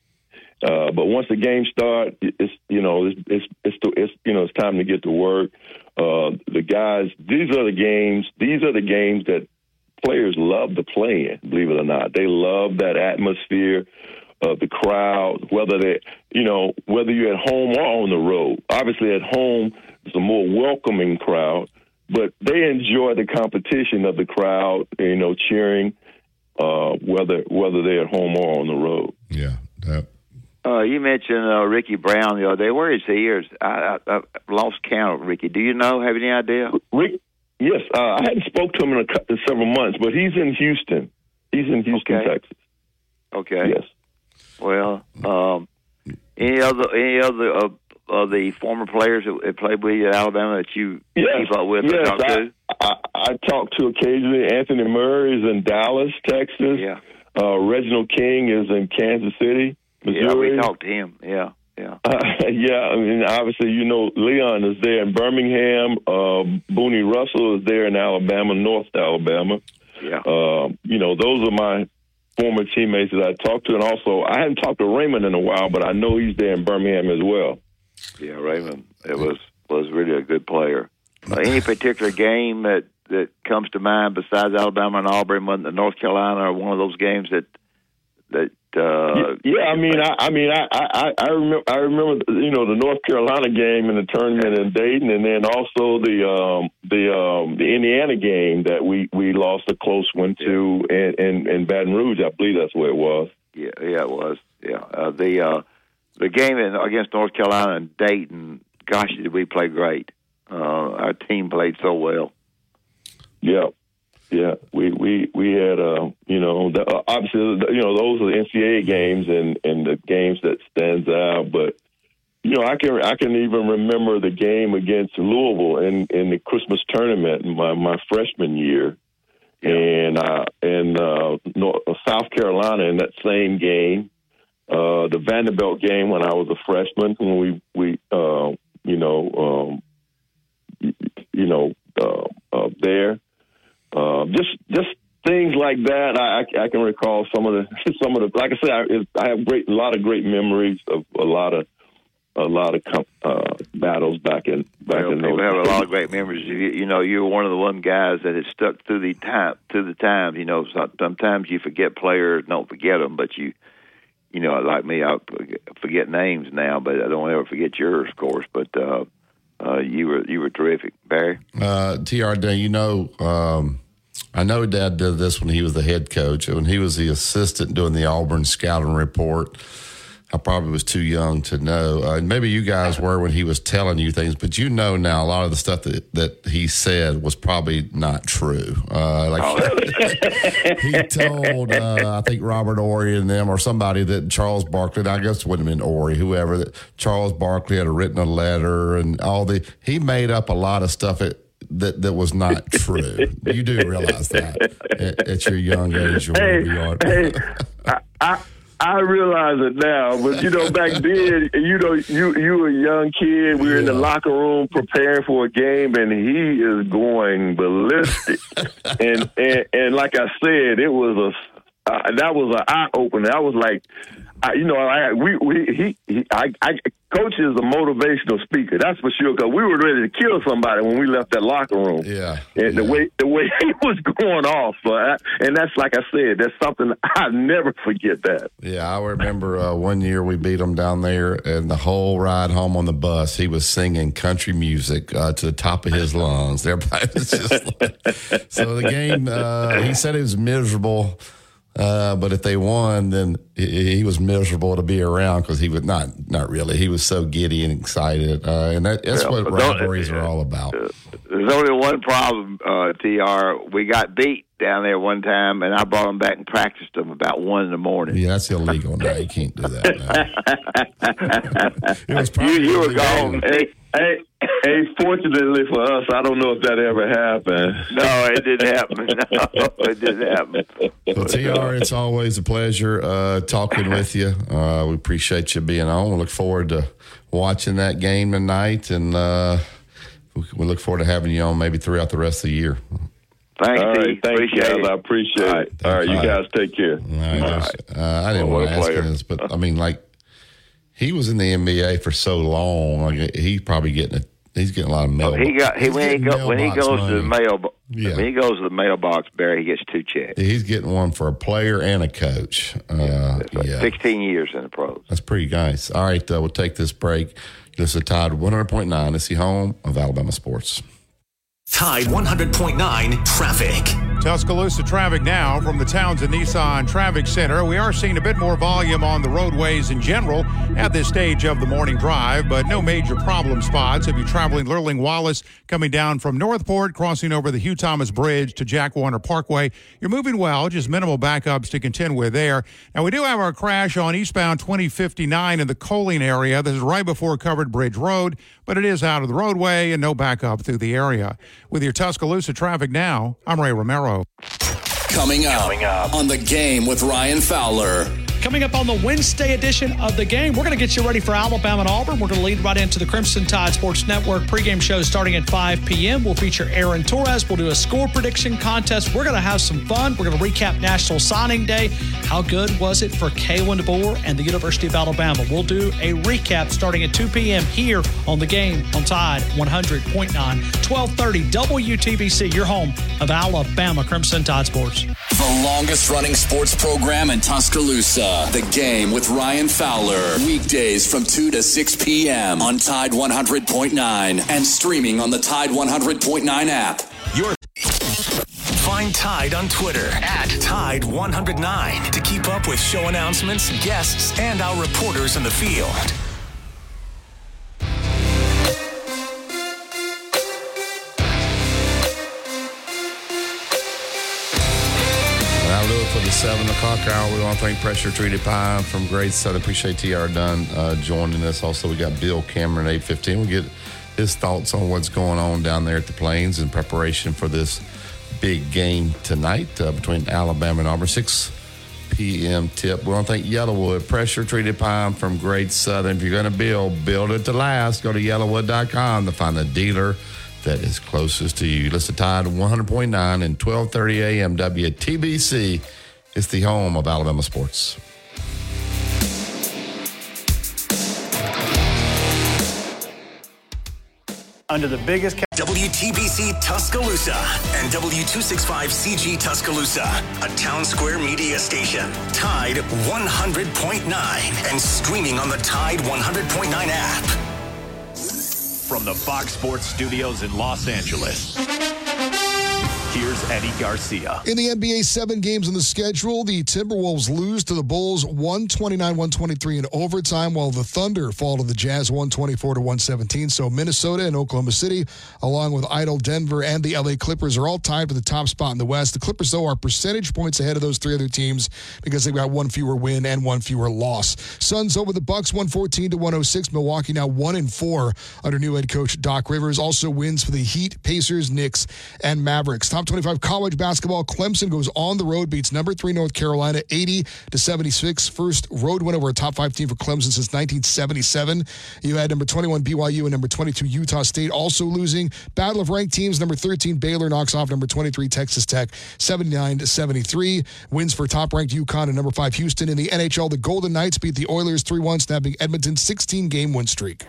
uh, but once the game starts, it's you know it's it's it's, it's you know it's time to get to work. Uh, the guys, these are the games. These are the games that players love to play in. Believe it or not, they love that atmosphere uh, the crowd, whether they, you know, whether you're at home or on the road. Obviously, at home, it's a more welcoming crowd, but they enjoy the competition of the crowd, you know, cheering, uh, whether whether they're at home or on the road. Yeah. That- uh, you mentioned uh, Ricky Brown the other day. Where is he? Or I, I, I lost count of Ricky. Do you know? Have any idea? Rick, yes, uh, I hadn't spoke to him in, a, in several months, but he's in Houston. He's in Houston, okay. Texas. Okay. Yes. Well, um, any other any other of, of the former players that played with you at Alabama that you yes. keep up with? Yes, talk I, to? I, I talk to occasionally. Anthony Murray is in Dallas, Texas. Yeah. Uh, Reginald King is in Kansas City, Missouri. Yeah, we talked to him. Yeah. Yeah. Uh, yeah, I mean, obviously, you know, Leon is there in Birmingham. Uh, Booney Russell is there in Alabama, North Alabama. Yeah. Uh, you know, those are my former teammates that I talked to, and also I hadn't talked to Raymond in a while, but I know he's there in Birmingham as well. Yeah, Raymond, it was was really a good player. Uh, any particular game that that comes to mind besides Alabama and Auburn, the North Carolina, or one of those games that that uh, yeah, I mean, I, I mean, I, I, I remember, I remember, you know, the North Carolina game in the tournament in Dayton, and then also the um, the um, the Indiana game that we we lost a close one to in, in in Baton Rouge. I believe that's where it was. Yeah, yeah, it was. Yeah, uh, the uh, the game in, against North Carolina and Dayton. Gosh, did we play great? Uh, our team played so well. Yeah, yeah, we we we had uh, you know, the, uh, obviously, you know, those are the NCAA games and and the games that stands out. But you know, I can I can even remember the game against Louisville in in the Christmas tournament in my my freshman year, and uh, and uh, North, South Carolina in that same game. Uh, the Vanderbilt game when I was a freshman when we we uh, you know um, you know uh, uh, there uh, just just things like that. I, I, I can recall some of the some of the like I said I, I have great a lot of great memories of a lot of a lot of uh, battles back in back well, in people those have a lot of great memories. You, you know, you're one of the one guys that has stuck through the time through the times. You know, sometimes you forget players, don't forget them, but you, you know, like me, I forget names now, but I don't ever forget yours, of course. But uh, uh, you were you were terrific, Barry. Uh, Tr. Dunn, you know, um, I know Dad did this when he was the head coach. When he was the assistant doing the Auburn scouting report, I probably was too young to know. Uh, maybe you guys were when he was telling you things, but you know now a lot of the stuff that, that he said was probably not true. Uh, like he told, uh, I think Robert Horry and them or somebody that Charles Barkley, I guess it wouldn't have been Horry, whoever, that Charles Barkley had written a letter and all the, he made up a lot of stuff that, that, that was not true. you do realize that at, at your young age or whatever you hey, I, I I realize it now, but you know, back then, you know, you you were a young kid. We were in the locker room preparing for a game, and he is going ballistic. and, and and like I said, it was a uh, that was an eye opener. I was like, I, you know, I we we he, he I, I coach is a motivational speaker. That's for sure. Because we were ready to kill somebody when we left that locker room. Yeah. And the way the way he was going off, uh, and that's like I said, that's something I never forget. That Yeah, I remember uh, one year we beat him down there, and the whole ride home on the bus, he was singing country music uh, to the top of his lungs. Everybody was just like, so the game. Uh, he said he was miserable, uh, but if they won, then he, he was miserable to be around because he was not not really. He was so giddy and excited, uh, and that, that's Yeah, what rivalries are all about. There's only one problem, uh, Tr. We got beat down there one time, and I brought them back and practiced them about one in the morning. Yeah, that's illegal now. You can't do that. now. it was You, you were gone. Hey, hey, hey, fortunately for us, I don't know if that ever happened. No, it didn't happen. No, it didn't happen. Well, TR, it's always a pleasure uh, talking with you. Uh, we appreciate you being on. We look forward to watching that game tonight, and uh, we, we look forward to having you on maybe throughout the rest of the year. Thanks, All right, Steve. thanks, Appreciate guys. it. I appreciate it. All right, you guys take care. All right, there's- uh, I didn't Well, want to ask you this, but I mean, like, he was in the NBA for so long. Like, he's probably getting a, he's getting a lot of mail. He got he when he go when he goes to the money. mail Yeah. when he goes to the mailbox, Barry, he gets two checks. He's getting one for a player and a coach. Uh, It's like yeah. Sixteen years in the pros. That's pretty nice. All right, uh, we'll take this break. This is Tide 100.9. It's the home of Alabama sports. Tide 100.9 traffic. Tuscaloosa traffic now from the Townsend Nissan Traffic Center. We are seeing a bit more volume on the roadways in general at this stage of the morning drive, but no major problem spots. If you're traveling Lurleen Wallace coming down from Northport, crossing over the Hugh Thomas Bridge to Jack Warner Parkway, you're moving well, just minimal backups to contend with there. Now, we do have our crash on eastbound 2059 in the Coling area. This is right before Covered Bridge Road, but it is out of the roadway and no backup through the area. With your Tuscaloosa traffic now, I'm Ray Romero. Coming up, on the game with Ryan Fowler. Coming up on the Wednesday edition of the game, we're going to get you ready for Alabama and Auburn. We're going to lead right into the Crimson Tide Sports Network pregame show starting at 5 p.m. We'll feature Aaron Torres. We'll do a score prediction contest. We're going to have some fun. We're going to recap National Signing Day. How good was it for Kalen DeBoer and the University of Alabama? We'll do a recap starting at 2 p.m. here on the game on Tide 100.9, 1230 WTBC, your home of Alabama Crimson Tide Sports. The longest running sports program in Tuscaloosa. The game with Ryan Fowler. Weekdays from 2 to 6 p.m. on Tide 100.9 and streaming on the Tide 100.9 app. Your Find Tide on Twitter at Tide109 to keep up with show announcements, guests, and our reporters in the field. 7 o'clock hour. We want to thank Pressure Treated Pine from Great Southern. Appreciate TR Dunn uh, joining us. Also, we got Bill Cameron, 815. We get his thoughts on what's going on down there at the Plains in preparation for this big game tonight uh, between Alabama and Auburn. 6 p.m. tip. We want to thank YellaWood, pressure treated pine from Great Southern. If you're going to build, build it to last. Go to yellawood.com to find the dealer that is closest to you. Listen to Tide 100.9 and 1230 a.m. WTBC. It's the home of Alabama sports. under the biggest. WTBC Tuscaloosa and W265CG Tuscaloosa, a town square media station. Tide 100.9 and streaming on the Tide 100.9 app. From the Fox Sports Studios in Los Angeles. Here's Eddie Garcia. In the NBA, seven games on the schedule. The Timberwolves lose to the Bulls 129 123 in overtime, while the Thunder fall to the Jazz 124 to 117. So Minnesota and Oklahoma City, along with Idle, Denver, and the LA Clippers, are all tied for the top spot in the West. The Clippers, though, are percentage points ahead of those three other teams because they've got one fewer win and one fewer loss. Suns over the Bucks 114 to 106. Milwaukee now one and four under new head coach Doc Rivers. Also wins for the Heat, Pacers, Knicks, and Mavericks. Top 25 college basketball. Clemson goes on the road, beats number three North Carolina 80 to 76. First road win over a top five team for Clemson since 1977. You had number 21 BYU and number 22 Utah State also losing. Battle of ranked teams. Number 13 Baylor knocks off number 23 Texas Tech 79 to 73. Wins for top ranked UConn and number five Houston in the NHL. The Golden Knights beat the Oilers 3 1, snapping Edmonton's 16 game win streak.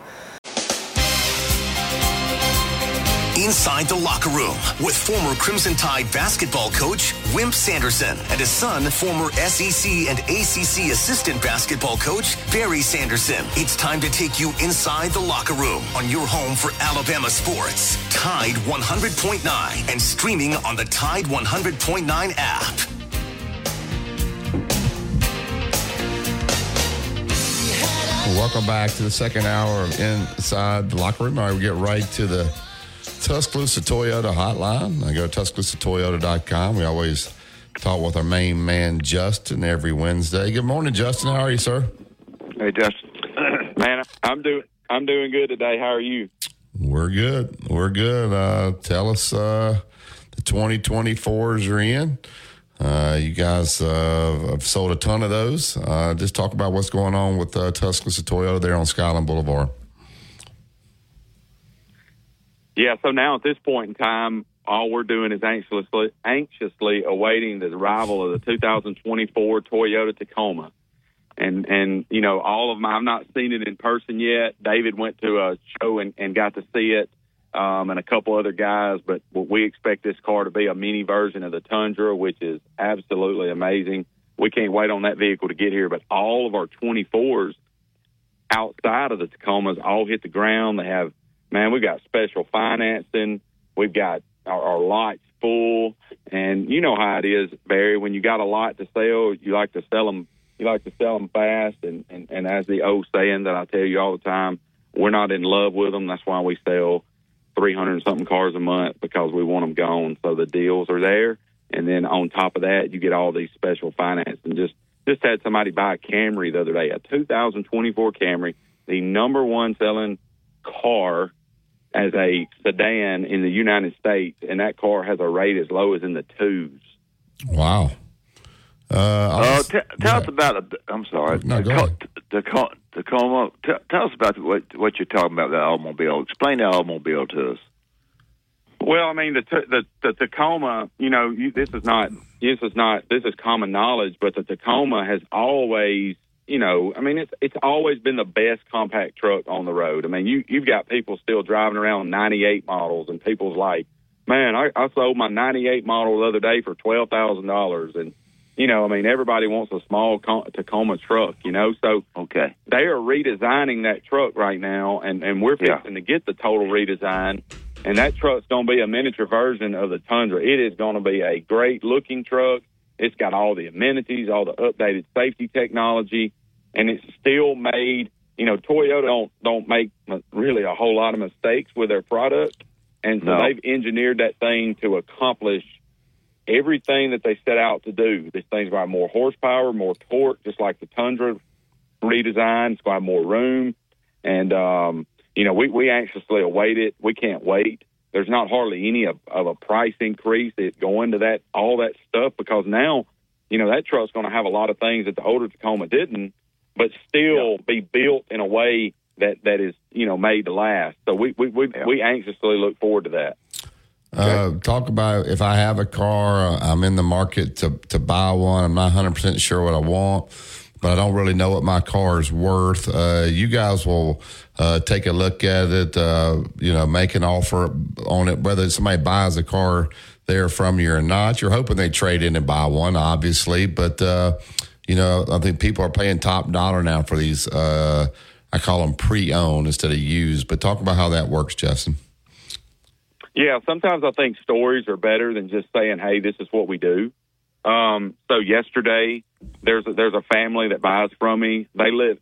Inside the locker room with former Crimson Tide basketball coach Wimp Sanderson and his son, former SEC and ACC assistant basketball coach Barry Sanderson. It's time to take you inside the locker room on your home for Alabama sports. Tide 100.9 and streaming on the Tide 100.9 app. Welcome back to the second hour of Inside the Locker Room. All right, we get right to the Tuscaloosa Toyota hotline. I go to TuscaloosaToyota.com. We always talk with our main man, Justin, every Wednesday. Good morning, Justin. How are you, sir? Hey, Justin. man, I'm doing I'm doing good today. How are you? We're good. We're good. Uh, tell us uh, the 2024s are in. Uh, you guys uh, have sold a ton of those. Uh, just talk about what's going on with uh, Tuscaloosa Toyota there on Skyland Boulevard. Yeah, so now at this point in time, all we're doing is anxiously anxiously awaiting the arrival of the 2024 Toyota Tacoma. And and you know all of them. I've not seen it in person yet. David went to a show and, and got to see it, um, and a couple other guys. But we expect this car to be a mini version of the Tundra, which is absolutely amazing. We can't wait on that vehicle to get here. But all of our 24s outside of the Tacomas all hit the ground. They have man, we've got special financing. We've got our, our lots full, and you know how it is, Barry. When you got a lot to sell, you like to sell them. You like to sell them fast, and and, and as the old saying that I tell you all the time, we're not in love with them. That's why we sell 300 something cars a month because we want them gone. So the deals are there, and then on top of that, you get all these special financing. Just just had somebody buy a Camry the other day, a 2024 Camry, the number one selling car as a sedan in the United States, and that car has a rate as low as in the twos. Wow. Uh, uh, t- tell us about. The, I'm sorry. No, go ahead. Tacoma. Tacoma. T- tell us about what what you're talking about. The automobile. Explain the automobile to us. Well, I mean the the the Tacoma. You know, you, this is not this is not this is common knowledge, but the Tacoma has always you know, I mean, it's it's always been the best compact truck on the road. I mean, you you've got people still driving around '98 models, and people's like, man, I, I sold my '98 model the other day for twelve thousand dollars, and you know, I mean, everybody wants a small Tacoma truck, you know. So okay, they are redesigning that truck right now, and and we're fixing yeah. to get the total redesign. And that truck's going to be a miniature version of the Tundra. It is going to be a great looking truck. It's got all the amenities, all the updated safety technology, and it's still made. You know, Toyota don't don't make really a whole lot of mistakes with their product, and so no. they've engineered that thing to accomplish everything that they set out to do. This thing's got more horsepower, more torque, just like the Tundra redesign. It's got more room, and um, you know we we anxiously await it. We can't wait. There's not hardly any of, of a price increase that go into that all that stuff because now, you know, that truck's going to have a lot of things that the older Tacoma didn't, but still yeah. be built in a way that that is you know made to last. So we we we, yeah. we anxiously look forward to that. Uh, talk about if I have a car, I'm in the market to, to buy one. I'm not 100% sure what I want, but I don't really know what my car is worth. Uh, you guys will uh, take a look at it, uh, you know, make an offer on it, whether somebody buys a car there from you or not. You're hoping they trade in and buy one, obviously, but, uh, you know, I think people are paying top dollar now for these. Uh, I call them pre-owned instead of used. But talk about how that works, Justin. Yeah, sometimes I think stories are better than just saying, "Hey, this is what we do." Um, so yesterday, there's a, there's a family that buys from me. They live.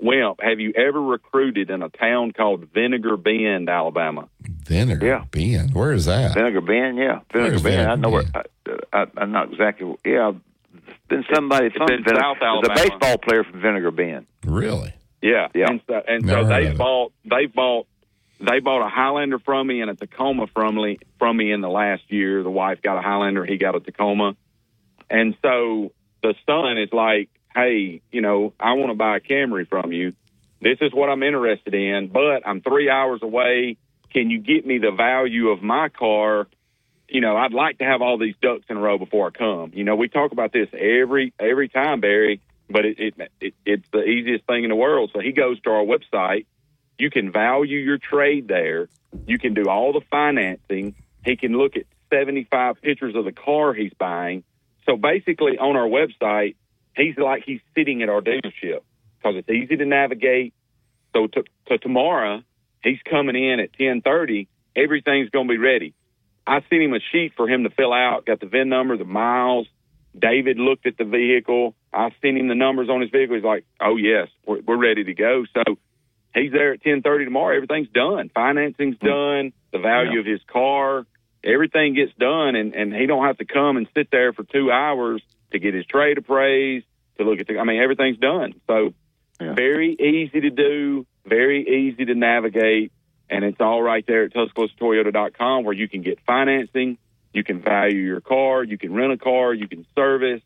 Wimp, have you ever recruited in a town called Vinegar Bend, Alabama? Vinegar yeah. Bend, where is that? Vinegar Bend, yeah, Vinegar Bend. Vinegar I know Bend? where. I, I, am not exactly. Yeah, been somebody from Vinegar, South Alabama. The baseball player from Vinegar Bend. Really? Yeah, yeah. And so, and so they bought they bought they bought a Highlander from me and a Tacoma from me from me in the last year. The wife got a Highlander, he got a Tacoma, and so the son is like, "Hey, you know, I want to buy a Camry from you. This is what I'm interested in, but I'm three hours away. Can you get me the value of my car?" You know, I'd like to have all these ducks in a row before I come. You know, we talk about this every every time, Barry but it, it, it, it's the easiest thing in the world. So he goes to our website. You can value your trade there. You can do all the financing. He can look at 75 pictures of the car he's buying. So basically, on our website, he's like he's sitting at our dealership because it's easy to navigate. So to, to tomorrow, he's coming in at 10:30. Everything's going to be ready. I sent him a sheet for him to fill out. Got the VIN number, the miles. David looked at the vehicle. I sent him the numbers on his vehicle. He's like, "Oh yes, we're, we're ready to go." So he's there at ten thirty tomorrow. Everything's done. Financing's hmm. done. The value yeah. of his car, everything gets done, and and he don't have to come and sit there for two hours to get his trade appraised. To look at the, I mean, everything's done. So yeah. very easy to do, very easy to navigate, and it's all right there at TuscaloosaToyota.com where you can get financing, you can value your car, you can rent a car, you can service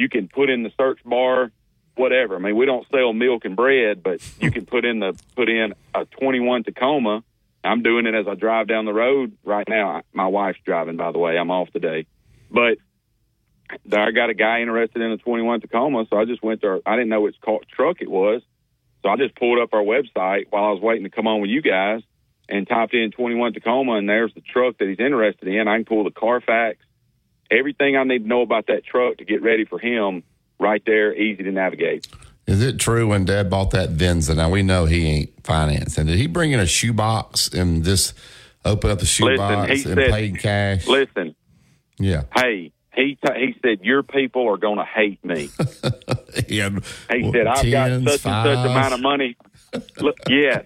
you can put in the search bar whatever. I mean, we don't sell milk and bread, but you can put in the put in a 21 Tacoma. I'm doing it as I drive down the road right now. My wife's driving, by the way. I'm off today, but I got a guy interested in a 21 Tacoma, so I just went there. I didn't know which truck it was, so I just pulled up our website while I was waiting to come on with you guys and typed in 21 Tacoma, and there's the truck that he's interested in. I can pull the Carfax everything I need to know about that truck to get ready for him right there, easy to navigate. Is it true when Dad bought that Venza? Now we know he ain't financing. Did he bring in a shoebox and just open up the shoebox and said, pay cash? Listen, yeah. Hey, he t- he said your people are going to hate me. yeah. He well, said I've tens, got such five. and such amount of money. Look, yeah,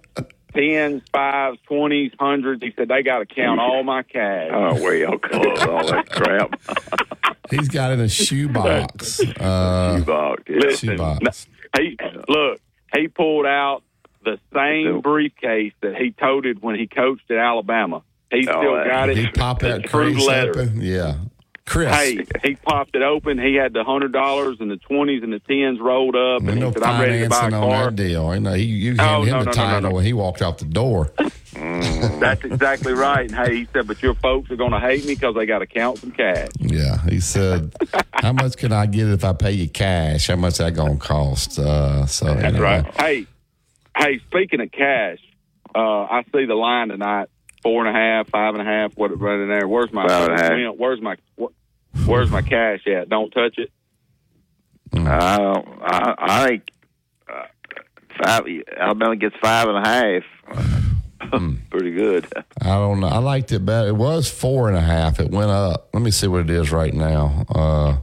tens, fives, twenties, hundreds. He said they got to count all my cash. Oh, where y'all that crap? He's got in a shoebox. Uh, shoebox. Yeah. Listen, shoebox. He look. He pulled out the same briefcase that he toted when he coached at Alabama. He oh, still got it. He popped that case open. Yeah. Chris. Hey, he popped it open. He had the hundred dollars and the twenties and the tens rolled up, and no he said, "I'm ready to buy a car." On that deal. You know, he, you oh, handed oh, him no, the no, title no, when he walked out the door. That's exactly right. And hey, he said, "But your folks are going to hate me because they got to count some cash." Yeah, he said, "How much can I get if I pay you cash? How much that going to cost?" Uh, so that's anyway. right. Hey, hey, speaking of cash, uh, I see the line tonight four and a half, five and a half. What running there? Where's my where's my where's my cash at? Don't touch it. Uh, I, I think uh, five. Alabama gets five and a half. Hmm. Pretty good. I don't know. I liked it better. It was four and a half. It went up. Let me see what it is right now. Uh,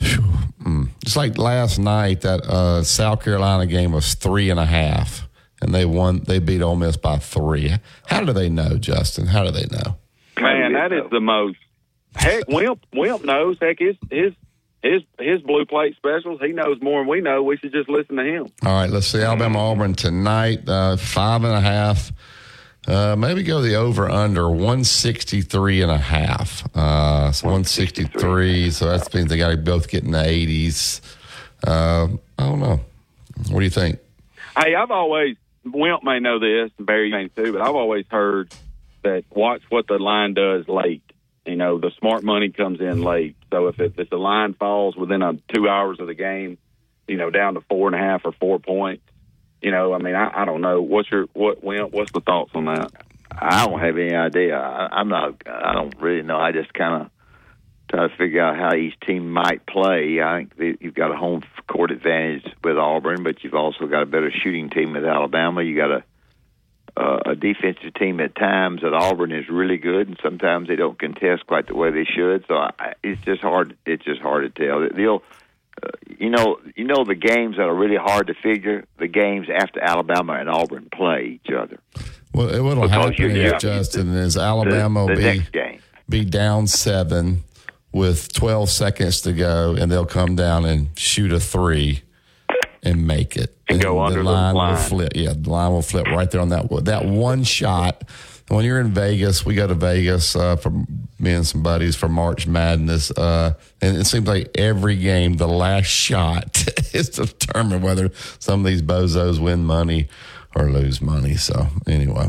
mm. It's like last night that uh, South Carolina game was three and a half and they won. They beat Ole Miss by three. How do they know, Justin? How do they know? Man, that is the most heck, Wimp Wimp knows. Heck, his his his his blue plate specials. He knows more than we know. We should just listen to him. All right, let's see Alabama Auburn tonight. Uh, five and a half. Uh, maybe go the over under 163 and a half. Uh, so 163. So that means they got to both get in the 80s. Uh, I don't know. What do you think? Hey, I've always Wimp may know this, and Barry may too, but I've always heard that watch what the line does late. You know, the smart money comes in late. So if it, if the line falls within a two hours of the game, you know, down to four and a half or four points, you know, I mean, I, I don't know. What's your what? What's the thoughts on that? I don't have any idea. I, I'm not. I don't really know. I just kind of try to figure out how each team might play. I think you've got a home court advantage with Auburn, but you've also got a better shooting team with Alabama. You got a uh, a defensive team at times at Auburn is really good, and sometimes they don't contest quite the way they should. So I, it's just hard. It's just hard to tell. They'll, uh, you know, you know the games that are really hard to figure. The games after Alabama and Auburn play each other. Well, what'll Because happen, is, Justin, is Alabama the will be game. be down seven with 12 seconds to go, and they'll come down and shoot a three and make it. And go under the line. line. will flip. Yeah, the line will flip right there on that that one shot. When you're in Vegas, we go to Vegas uh, for me and some buddies for March Madness, uh, and it seems like every game, the last shot is to determine whether some of these bozos win money or lose money. So anyway,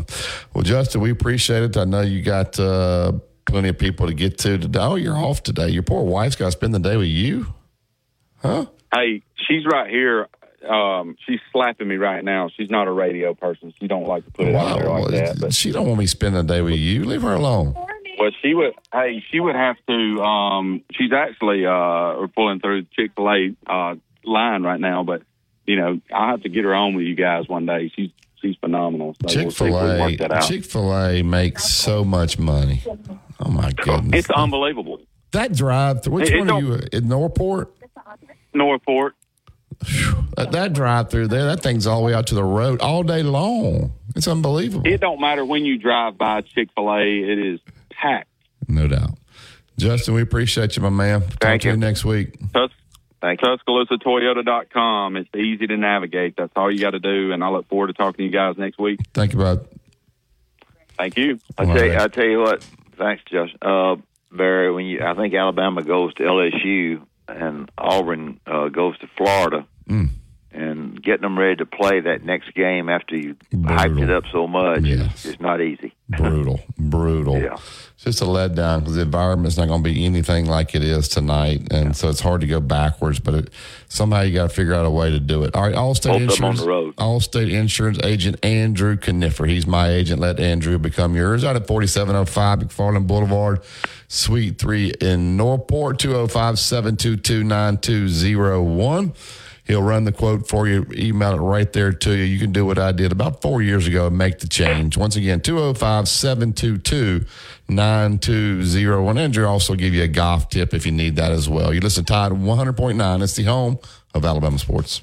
well, Justin, we appreciate it. I know you got uh, plenty of people to get to today. Oh, you're off today. Your poor wife's got to spend the day with you, huh? Hey, she's right here. Um, she's slapping me right now. She's not a radio person. She don't like to put it out there like that. But she don't want me spending the day with you. Leave her alone. well, she would. Hey, she would have to. Um, she's actually uh, we're pulling through Chick Fil A uh, line right now, but you know I have to get her on with you guys one day. She's she's phenomenal. So Chick Fil if we can A, work that out. Chick Fil A makes so much money. Oh my goodness! It's unbelievable. that drive through. Which It- one are you in Northport? Northport. That, that drive through there, that thing's all the way out to the road all day long. It's unbelievable. It don't matter when you drive by Chick Fil A. It is packed. No doubt. Justin, we appreciate you, my man. Talk Thank to you you. next week. Tus- Thank you. TuscaloosaToyota.com. It's easy to navigate. That's all you got to do. And I look forward to talking to you guys next week. Thank you, bud. Thank you. I tell you, right. I tell you what. Thanks, Justin. Uh, Barry, when you, I think Alabama goes to LSU and Auburn uh, goes to Florida, Mm. and getting them ready to play that next game after you Brutal. hyped it up so much Yes. is, not easy. Brutal, brutal. Yeah. It's just a letdown because the environment's not going to be anything like it is tonight, and so it's hard to go backwards. But it, somehow you got to figure out a way to do it. All right, Allstate Both of on Insurance. Allstate Insurance agent Andrew Kniffer. He's my agent. Let Andrew become yours. Out at forty seven oh five McFarland Boulevard, Suite three in Northport. 205-722-9201. He'll run the quote for you, email it right there to you. You can do what I did about four years ago and make the change. Once again, 205 722 9201. Andrew also give you a golf tip if you need that as well. You listen to Tide 100.9. It's the home of Alabama sports.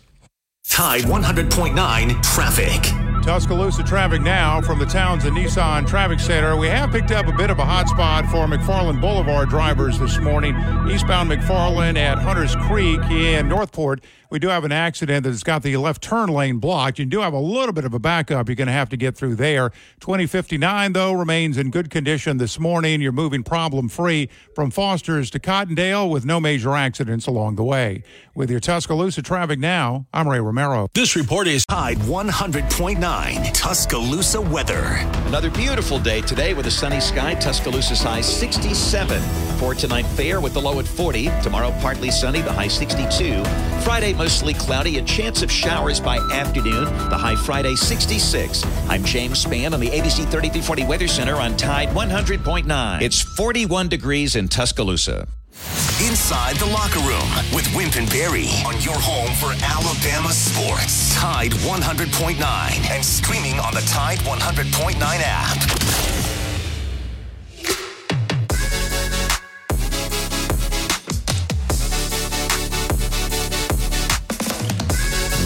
Tide 100.9 traffic. Tuscaloosa traffic now from the Townsend Nissan Traffic Center. We have picked up a bit of a hot spot for McFarland Boulevard drivers this morning. Eastbound McFarland at Hunters Creek in Northport. We do have an accident that's got the left turn lane blocked. You do have a little bit of a backup you're going to have to get through there. 2059, though, remains in good condition this morning. You're moving problem free from Foster's to Cottondale with no major accidents along the way. With your Tuscaloosa traffic now, I'm Ray Romero. This report is Tide 100.9 Tuscaloosa weather. Another beautiful day today with a sunny sky. Tuscaloosa's high 67. For tonight, fair with the low at 40. Tomorrow, partly sunny, the high 62. Friday, mostly cloudy, a chance of showers by afternoon. The high Friday 66. I'm James Spann on the ABC 3340 Weather Center on Tide 100.9. It's 41 degrees in Tuscaloosa. Inside the locker room with Wimp and Barry on your home for Alabama sports. Tide 100.9 and streaming on the Tide 100.9 app.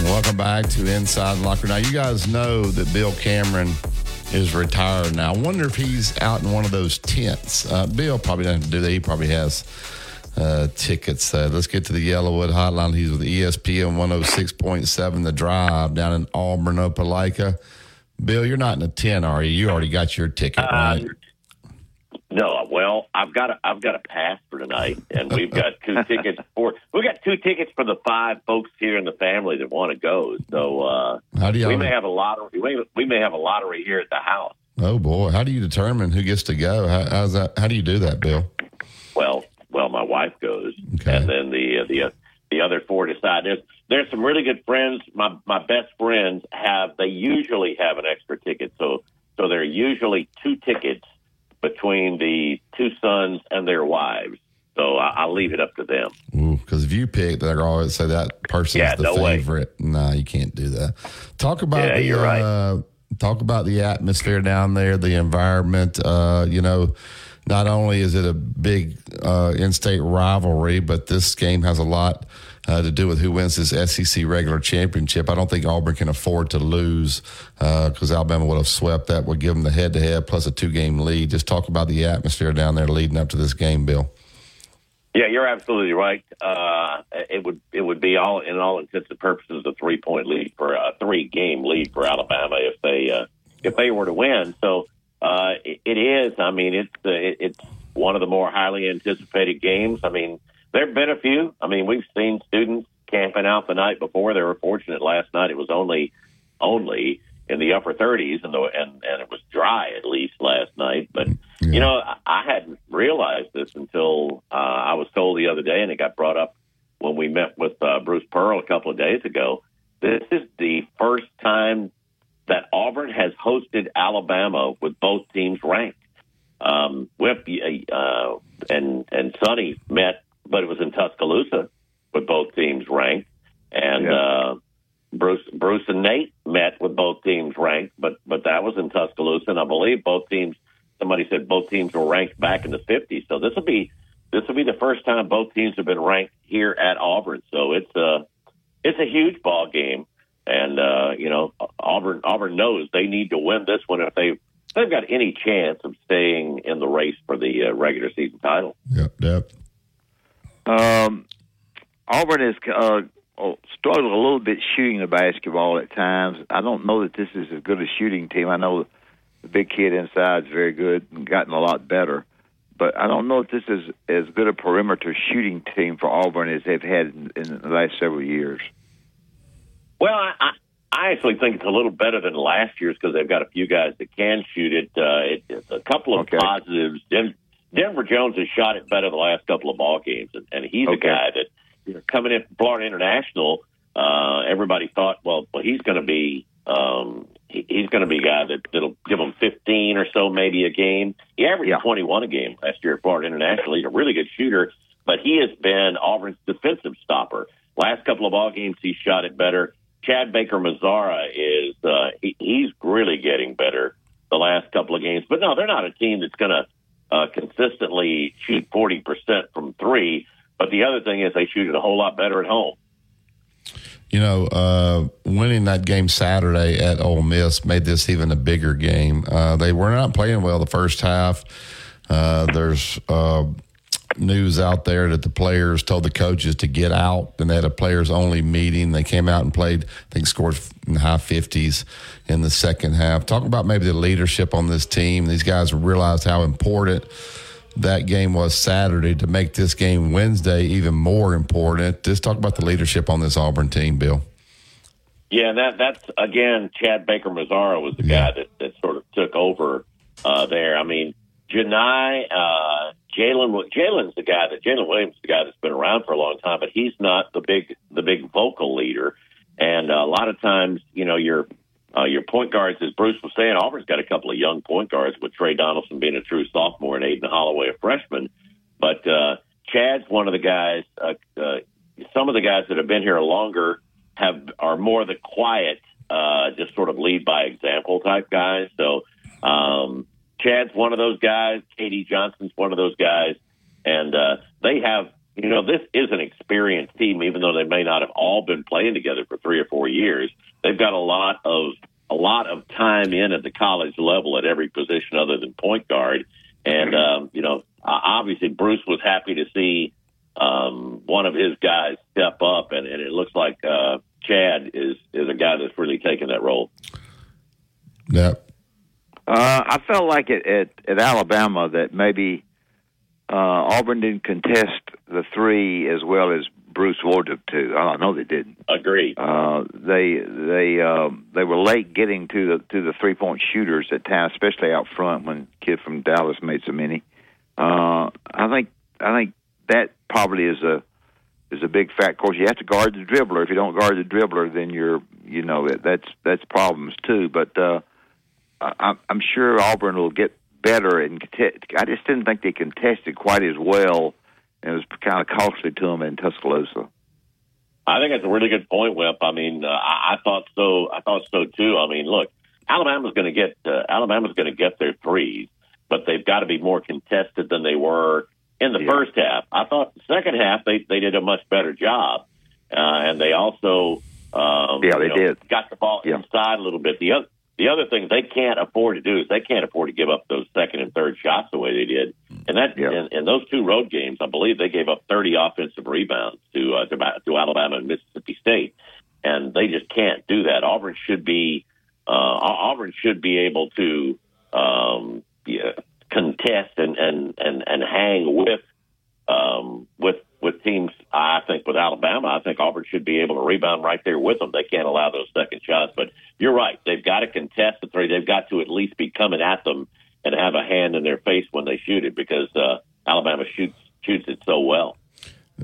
Welcome back to Inside Locker. Now, you guys know that Bill Cameron is retired now. I wonder if he's out in one of those tents. Uh, Bill probably doesn't do that. He probably has uh, tickets. Uh, let's get to the YellaWood Hotline. He's with ESPN 106.7 The Drive down in Auburn, Opelika. Bill, you're not in a tent, are you? You already got your ticket, right? No, well, I've got a, I've got a pass for tonight, and we've got two tickets for we got two tickets for the five folks here in the family that want to go. So uh, How do you- we may have a lottery. We may, we may have a lottery here at the house. Oh boy, how do you determine who gets to go? How, how's that? How do you do that, Bill? Well, well, my wife goes, and then the uh, the uh, the other four decide. There's there's some really good friends. My my best friends have they usually have an extra ticket, so so there are usually two tickets between the two sons and their wives. So I, I'll leave it up to them. Because if you pick, they're always say that person's Yeah, the no way. favorite. Nah, you can't do that. Talk about Yeah, the you're right. uh, talk about the atmosphere down there, the environment. Uh, you know, not only is it a big uh, in-state rivalry, but this game has a lot uh, to do with who wins this SEC regular championship. I don't think Auburn can afford to lose because Alabama would have swept that. Would give them the head-to-head plus a two-game lead. Just talk about the atmosphere down there leading up to this game, Bill. Yeah, you're absolutely right. Uh, it would it would be all in all intents and purposes a three point lead for a three game lead for Alabama if they uh, if they were to win. So uh, it, it is. I mean, it's uh, it, it's one of the more highly anticipated games. I mean, there have been a few. I mean, we've seen students camping out the night before. They were fortunate last night. It was only only in the upper 30s, and the, and and it was dry at least last night. But you know, I, I hadn't realized this until uh, I was told the other day, and it got brought up when we met with uh, Bruce Pearl a couple of days ago. This is the first time that Auburn has hosted Alabama with both teams ranked. Um, Wimp uh, and and Sonny met, but it was in Tuscaloosa with both teams ranked, and uh, Bruce Bruce and Nate met with both teams ranked, but but that was in Tuscaloosa, and I believe both teams. Somebody said both teams were ranked back in the 50s, so this will be this will be the first time both teams have been ranked here at Auburn. So it's a it's a huge ball game, and uh, you know Auburn Auburn knows they need to win this one if they they've got any chance of staying in the race for the uh, regular season title. Yep, yep. Um, Auburn has uh, oh, struggled a little bit shooting the basketball at times. I don't know that this is as good a shooting team. I know the big kid inside is very good and gotten a lot better, but I don't know if this is as good a perimeter shooting team for Auburn as they've had in, in the last several years. Well, I, I actually think it's a little better than last year's because they've got a few guys that can shoot it. Uh, it it's a couple of positives. Den- Denver Jones has shot it better the last couple of ball games, and, and he's a guy that you know, coming in from Florida International. Uh, everybody thought, well, well, he's going to be um, he, he's going to be a guy that that'll give them 15 or so maybe a game. He averaged 21 a game last year at Florida International. He's a really good shooter, but he has been Auburn's defensive stopper. Last couple of ball games, he shot it better. Chad Baker Mazara is uh, he, he's really getting better the last couple of games. But no, they're not a team that's going to uh, consistently shoot 40% from three. But the other thing is they shoot it a whole lot better at home. You know, uh, winning that game Saturday at Ole Miss made this even a bigger game. Uh, they were not playing well the first half. Uh, there's uh, news out there that the players told the coaches to get out, and they had a players only meeting. They came out and played. I think scored in the high fifties in the second half. Talk about maybe the leadership on this team. These guys realized how important that game was Saturday to make this game Wednesday even more important. Just talk about the leadership on this Auburn team, Bill. Yeah, that that's again Chad Baker Mazara was the guy that, that sort of took over uh, there. I mean, Janai, uh, Jaylin Jaylin's the guy that Jaylin Williams is the guy that's been around for a long time, but he's not the big the big vocal leader. And uh, a lot of times, you know, your uh, your point guards, as Bruce was saying, Auburn's got a couple of young point guards with Tre Donaldson being a true sophomore and Aden Holloway a freshman. But uh, Chad's one of the guys. Uh, uh, some of the guys that have been here longer have are more the quiet, uh, just sort of lead by example type guys. So um, Chad's one of those guys. KD Johnson's one of those guys, and uh, they have. You know, this is an experienced team, even though they may not have all been playing together for three or four years. They've got a lot of a lot of time in at the college level at every position other than point guard. And, um, you know, obviously Bruce was happy to see um, one of his guys step up, and, and it looks like uh, Chad is, is a guy that's really taken that role. Yep. Uh, I felt like it at, at Alabama that maybe uh, Auburn didn't contest the three as well as Bruce wanted to. I know they didn't. Agree. Uh, they they um, they were late getting to the to the three point shooters at times, especially out front when kid from Dallas made so many. Uh, I think I think that probably is a is a big fact. Of course, you have to guard the dribbler. If you don't guard the dribbler, then you're you know that's that's problems too. But uh, I, I'm sure Auburn will get better and contest. I just didn't think they contested quite as well. And it was kind of costly to them in Tuscaloosa. I think that's a really good point, Wimp. I mean, uh, I, I thought so. I thought so too. I mean, look, Alabama's going to get uh, Alabama's going to get their threes, but they've got to be more contested than they were in the Yeah. first half. I thought the second half they they did a much better job, uh, and they also um, Yeah, they you know, did. got the ball Yeah. inside a little bit. The other the other thing they can't afford to do is they can't afford to give up those second and third shots the way they did. And that Yeah. in, in those two road games, I believe they gave up 30 offensive rebounds to uh, to, to Alabama and Mississippi State, and they just can't do that. Auburn should be uh, Auburn should be able to um, yeah, contest and, and and and hang with um, with with teams. I think with Alabama, I think Auburn should be able to rebound right there with them. They can't allow those second shots. But you're right; they've got to contest the three. They've got to at least be coming at them and have a hand in their face when they shoot it because uh, Alabama shoots shoots it so well.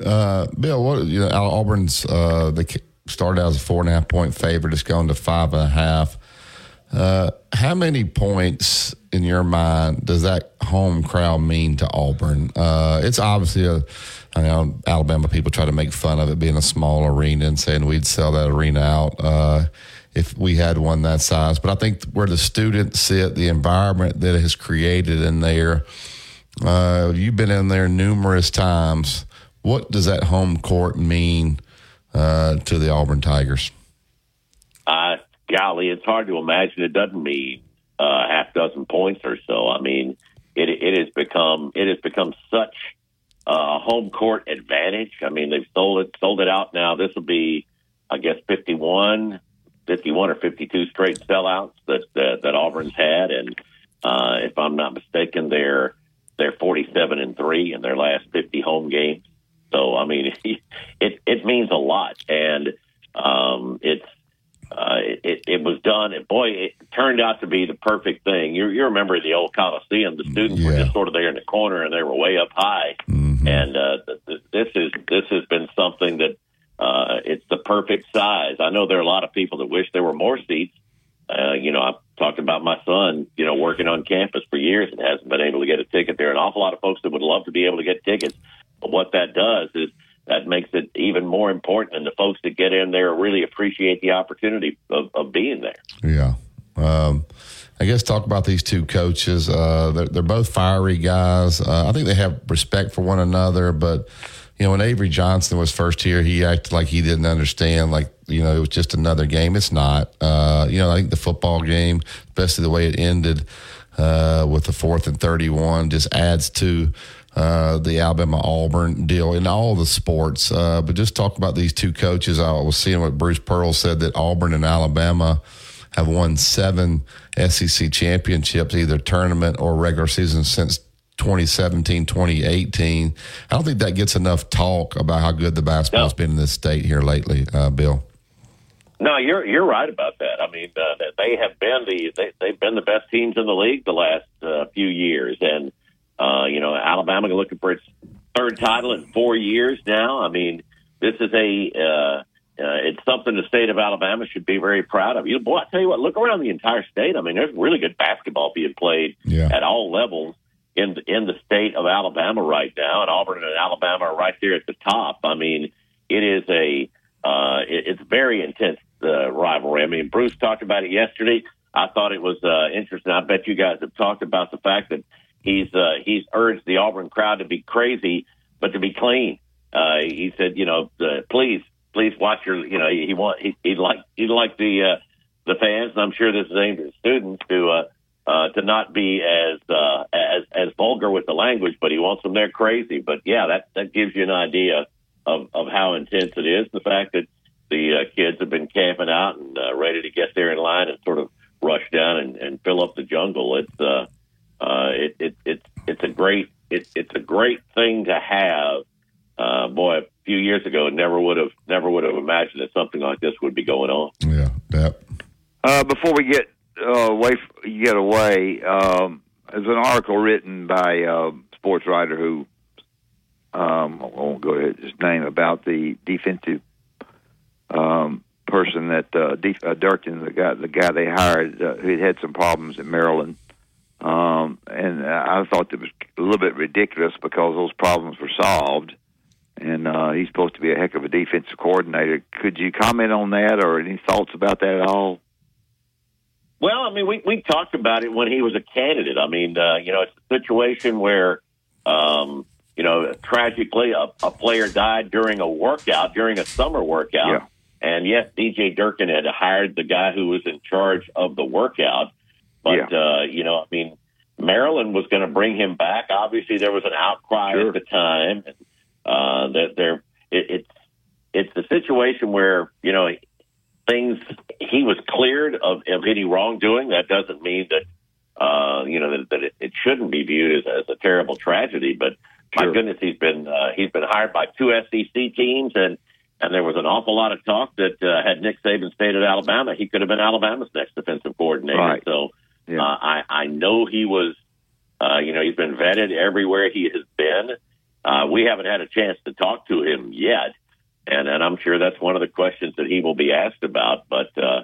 Uh, Bill, what you know, Auburn's uh, they started out as a four and a half point favorite. It's gone to five and a half. Uh, how many points in your mind does that home crowd mean to Auburn? Uh, it's obviously a. I know Alabama people try to make fun of it being a small arena and saying we'd sell that arena out uh, if we had one that size. But I think where the students sit, the environment that has created in there, uh, you've been in there numerous times. What does that home court mean uh, to the Auburn Tigers? Uh, golly, it's hard to imagine it doesn't mean uh, half dozen points or so. I mean, it it has become it has become such a home court advantage. I mean, they've sold it sold it out now. This will be, I guess, 51, 51 or fifty two straight sellouts that that, that Auburn's had, and uh, if I'm not mistaken, they're they're forty seven and three in their last fifty home games. So I mean, it it means a lot, and um, it's uh, it, it, was done. And boy, it turned out to be the perfect thing. You, you remember the old Coliseum? The students were just sort of there in the corner, and they were way up high. And uh, th- th- this is this has been something that uh, it's the perfect size. I know there are a lot of people that wish there were more seats. Uh, you know, I've talked about my son, you know, working on campus for years and hasn't been able to get a ticket. There an awful lot of folks that would love to be able to get tickets. But what that does is that makes it even more important. And the folks that get in there really appreciate the opportunity of, of being there. Yeah. Um, I guess talk about these two coaches. Uh, they're, they're both fiery guys. Uh, I think they have respect for one another. But you know, when Avery Johnson was first here, he acted like he didn't understand. Like you know, it was just another game. It's not. Uh, you know, I think the football game, especially the way it ended uh, with the fourth and thirty-one, just adds to uh, the Alabama Auburn deal in all the sports. Uh, but just talk about these two coaches. I was seeing what Bruce Pearl said that Auburn and Alabama have won seven SEC championships, either tournament or regular season since 2017, 2018. I don't think that gets enough talk about how good the basketball's been in this state here lately, uh, Bill. No, you're you're right about that. I mean, uh, they have been the they, they've been the best teams in the league the last uh, few years, and uh, you know Alabama looking for its third title in four years now. I mean, this is a uh, uh, it's something the state of Alabama should be very proud of. You know, boy, I tell you what, look around the entire state. I mean, there's really good basketball being played at all levels in in the state of Alabama right now, and Auburn and Alabama are right there at the top. I mean, it is a uh, it, it's very intense uh, rivalry. I mean, Bruce talked about it yesterday. I thought it was uh, interesting. I bet you guys have talked about the fact that he's uh, he's urged the Auburn crowd to be crazy, but to be clean. Uh, he said, you know, uh, please, please watch your, you know, he want he, he'd like he'd like the uh, the fans, and I'm sure this is aimed at students to uh, uh, to not be as uh, as as vulgar with the language, but he wants them there crazy. But yeah, that that gives you an idea of of how intense it is. The fact that the uh, kids have been camping out and uh, ready to get there in line and sort of rush down and, and fill up the jungle. It's uh, uh, it, it, it's it's a great it, it's a great thing to have. Uh, boy, a few years ago, never would have never would have imagined that something like this would be going on. Yeah, that. Uh, before we get uh, you get away, um, there's an article written by a uh, sports writer who um, I won't go to his name about the defensive um, person that uh, De- uh, Durkin, the guy, the guy they hired, uh, who had some problems in Maryland. Um, and I thought it was a little bit ridiculous because those problems were solved, and uh, he's supposed to be a heck of a defensive coordinator. Could you comment on that, or any thoughts about that at all? Well, I mean, we we talked about it when he was a candidate. I mean, uh, you know, it's a situation where, um, you know, tragically a, a player died during a workout, during a summer workout. Yeah. And yes, DJ Durkin had hired the guy who was in charge of the workout. But, uh, you know, I mean, Maryland was going to bring him back. Obviously, there was an outcry Sure. at the time. Uh, that there, it, it's, it's the situation where, you know, things, he was cleared of, of any wrongdoing. That doesn't mean that, uh, you know, that, that it, it shouldn't be viewed as, as a terrible tragedy. But my Sure. goodness, he's been, uh, he's been hired by two SEC teams and, and there was an awful lot of talk that uh, had Nick Saban stayed at Alabama, he could have been Alabama's next defensive coordinator. Right. So Yeah. uh, I, I know he was, uh, you know, he's been vetted everywhere he has been. Uh, we haven't had a chance to talk to him yet, and, and I'm sure that's one of the questions that he will be asked about. But uh,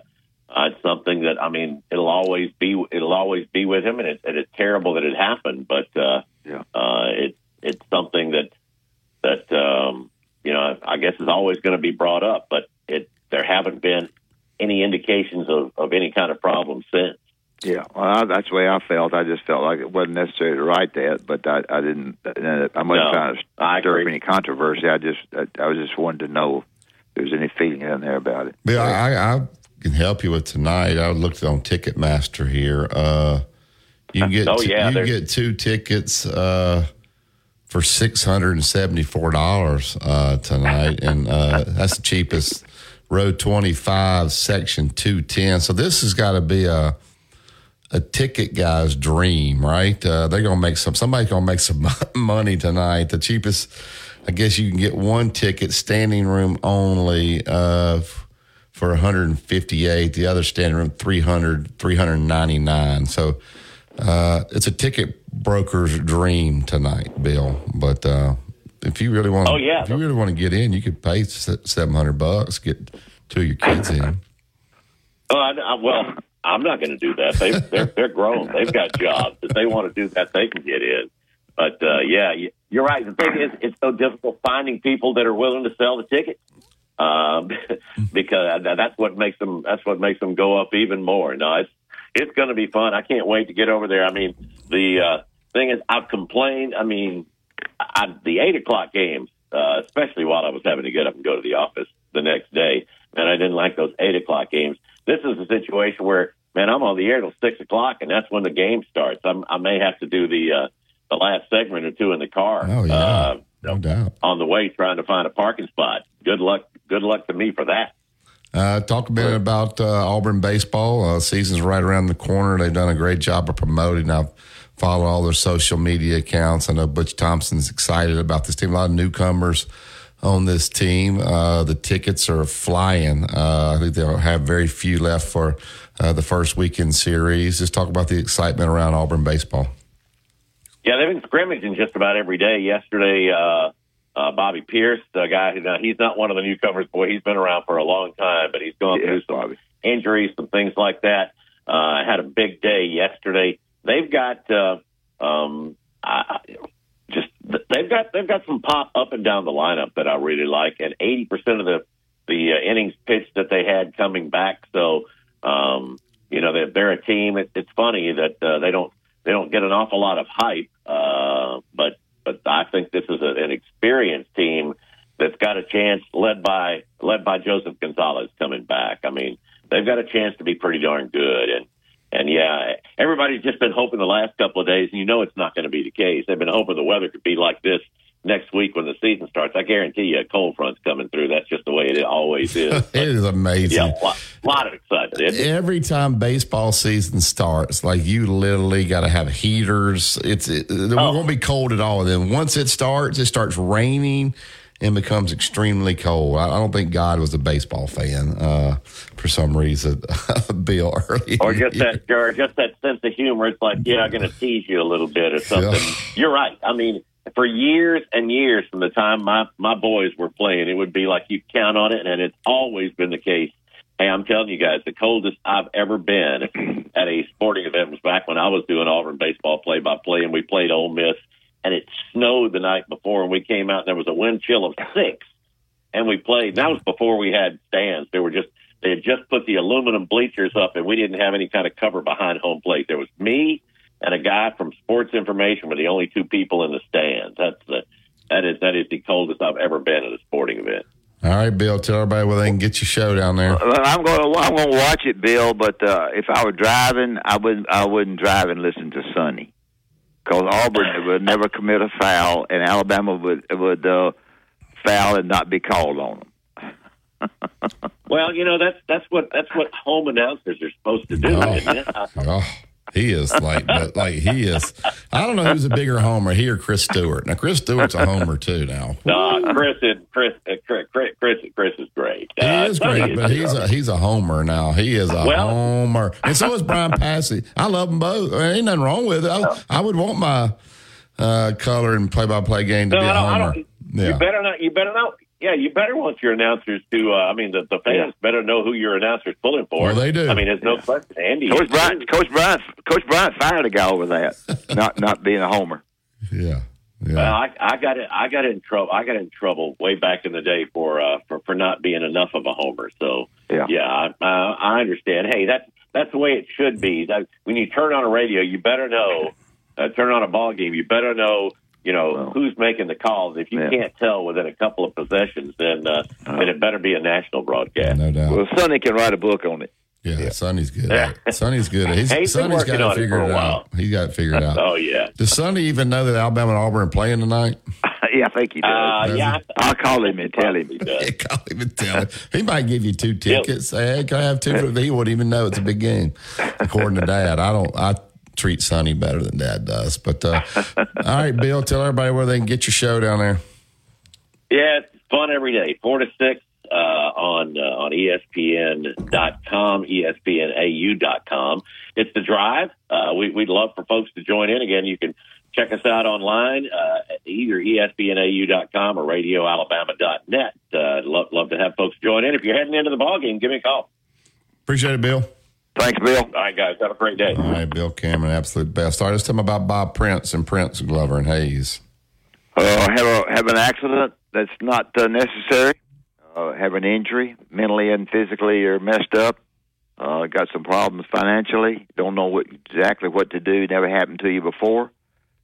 uh, it's something that I mean, it'll always be it'll always be with him, and, it, and it's terrible that it happened. But uh, Yeah. uh, it it's something that that um, you know I guess is always going to be brought up. But it there haven't been any indications of, of any kind of problem since. Yeah, well, I, that's the way I felt. I just felt like it wasn't necessary to write that, but I, I didn't. uh, I wasn't No, trying to stir up any controversy. I just, I, I was just wanted to know if there was any feeling in there about it. Bill, I, I can help you with tonight. I looked on Ticketmaster here. Uh, you can get Oh, two, yeah, you can get two tickets uh, for six hundred and seventy four dollars uh, tonight, and uh, that's the cheapest. Row twenty five, section two ten. So this has got to be a a ticket guy's dream, right? Uh, they're gonna make some. Somebody's gonna make some money tonight. The cheapest, I guess, you can get one ticket, standing room only, uh, f- for 158. The other standing room 300, 399. So uh, it's a ticket broker's dream tonight, Bill. But uh, if you really want, Oh, yeah. if you really want to get in, you could pay seven hundred bucks, get two of your kids in. Oh, I, I, well, I'm not going to do that. They, they're they're grown. They've got jobs. If they want to do that, they can get in. But uh, yeah, you- you're right. The thing is, it's so difficult finding people that are willing to sell the ticket um, because that's what makes them. That's what makes them go up even more. No, it's it's going to be fun. I can't wait to get over there. I mean, the uh, thing is, I've complained. I mean, I, the eight o'clock games, uh, especially while I was having to get up and go to the office the next day, and I didn't like those eight o'clock games. This is a situation where, man, I'm on the air till six o'clock, and that's when the game starts. I'm, I may have to do the uh, the last segment or two in the car. Oh yeah, Uh, no doubt. on the way trying to find a parking spot. Good luck. Good luck to me for that. Uh, talk a bit about uh, Auburn baseball. Uh, season's right around the corner. They've done a great job of promoting. I've followed all their social media accounts. I know Butch Thompson's excited about this team. A lot of newcomers on this team. Uh, the tickets are flying. Uh, I think they'll have very few left for uh, the first weekend series. Just talk about the excitement around Auburn baseball. Yeah, they've been scrimmaging just about every day. Yesterday, uh, uh, Bobby Peirce, the guy, who- now, he's not one of the newcomers. Boy, he's been around for a long time, but he's gone Yeah, through some Bobby. injuries, some things like that. Uh, had a big day yesterday. They've got, uh, um, I, just they've got they've got some pop up and down the lineup that I really like, and eighty percent of the the uh, innings pitched that they had coming back. So, um, you know, they're, they're a team. It, it's funny that uh, they don't they don't get an awful lot of hype, uh, but but I think this is a, an experienced team that's got a chance, led by led by Joseph Gonzalez coming back. I mean, they've got a chance to be pretty darn good. And and yeah, everybody's just been hoping the last couple of days, and you know it's not going to be the case. They've been hoping the weather could be like this next week when the season starts. I guarantee you, a cold front's coming through. That's just the way it always is. it is amazing. Yeah, a lot, lot of excitement. Every time baseball season starts, like you literally got to have heaters. It's it, it oh. won't be cold at all. Then once it starts, it starts raining and becomes extremely cold. I, don't think God was a baseball fan uh, for some reason. Bill early, or just that, or just that sense of humor. It's like, yeah, I'm going to tease you a little bit or something. You're right. I mean for years and years from the time my my boys were playing, it would be like you count on it, and it's always been the case. Hey, I'm telling you guys, the coldest I've ever been at a sporting event was back when I was doing Auburn baseball play by play, and we played Ole Miss, and it snowed the night before, and we came out, and there was a wind chill of six, and we played. And that was before we had stands. They were just they had just put the aluminum bleachers up, and we didn't have any kind of cover behind home plate. There was me and a guy from Sports Information were the only two people in the stands. That's the that is that is the coldest I've ever been at a sporting event. All right, Bill. Tell everybody where they can get your show down there. I'm going to I'm going to watch it, Bill. But uh, if I were driving, I wouldn't I wouldn't drive and listen to Sonny, because Auburn would never commit a foul, and Alabama would would uh, foul and not be called on them. well, you know that's that's what that's what home announcers are supposed to do. He is like, but like he is. I don't know who's a bigger homer, he or Chris Stewart. Now, Chris Stewart's a homer too. Now, no, Chris is Chris, uh, Chris, Chris, Chris is great. He uh, is great, but he's a he's a homer now. He is a well, homer, and so is Brian Passy. I love them both. There ain't nothing wrong with it. I, I would want my uh, color and play by play game to no, be a homer. Yeah. You better not. You better not. Yeah, you better want your announcers to. Uh, I mean, the, the fans yeah. better know who your announcer's pulling for. Well, they do. I mean, there's no yeah. question. Andy, Coach Bryant, Coach Bryant, Coach Bryant fired a guy over that, not not being a homer. Yeah. Yeah. Well, I, I got it. I got in trouble. I got in trouble way back in the day for uh, for for not being enough of a homer. So yeah, yeah, I, uh, I understand. Hey, that that's the way it should be. That, when you turn on a radio, you better know. Uh, turn on a ball game, you better know you know well, who's making the calls. If you yeah. can't tell within a couple of possessions, then uh, uh, then it better be a national broadcast. No doubt. Well, Sonny can write a book on it. Yeah, yeah. Sonny's good. Sonny's good. He's, He's Sonny's got it figured it out. He got it figured out. oh yeah. Does Sonny even know that Alabama and Auburn are playing tonight? yeah, I think he does. Uh, yeah, I'll call him and tell him. yeah, call him and tell him. He might give you two tickets. Say, hey, can I have two? For, he wouldn't even know it's a big game, according to Dad. I don't. I treat Sonny better than Dad does. But uh, all right, Bill, tell everybody where they can get your show down there. Yeah, it's fun every day, four to six uh, on uh, on ESPN.com, ESPNAU.com. It's the drive. Uh, we, would love for folks to join in. Again, you can check us out online, uh, either ESPNAU.com or RadioAlabama.net. Uh, love, love to have folks join in. If you're heading into the ball game, give me a call. Appreciate it, Bill. Thanks, Bill. All right, guys. Have a great day. All right, Bill Cameron, absolute best. All right, let's tell me about Bob Prince and Prince Glover and Hayes. Uh, have a have an accident that's not uh, necessary. Uh, have an injury, mentally and physically, you're messed up. Uh, got some problems financially. Don't know what exactly what to do. Never happened to you before.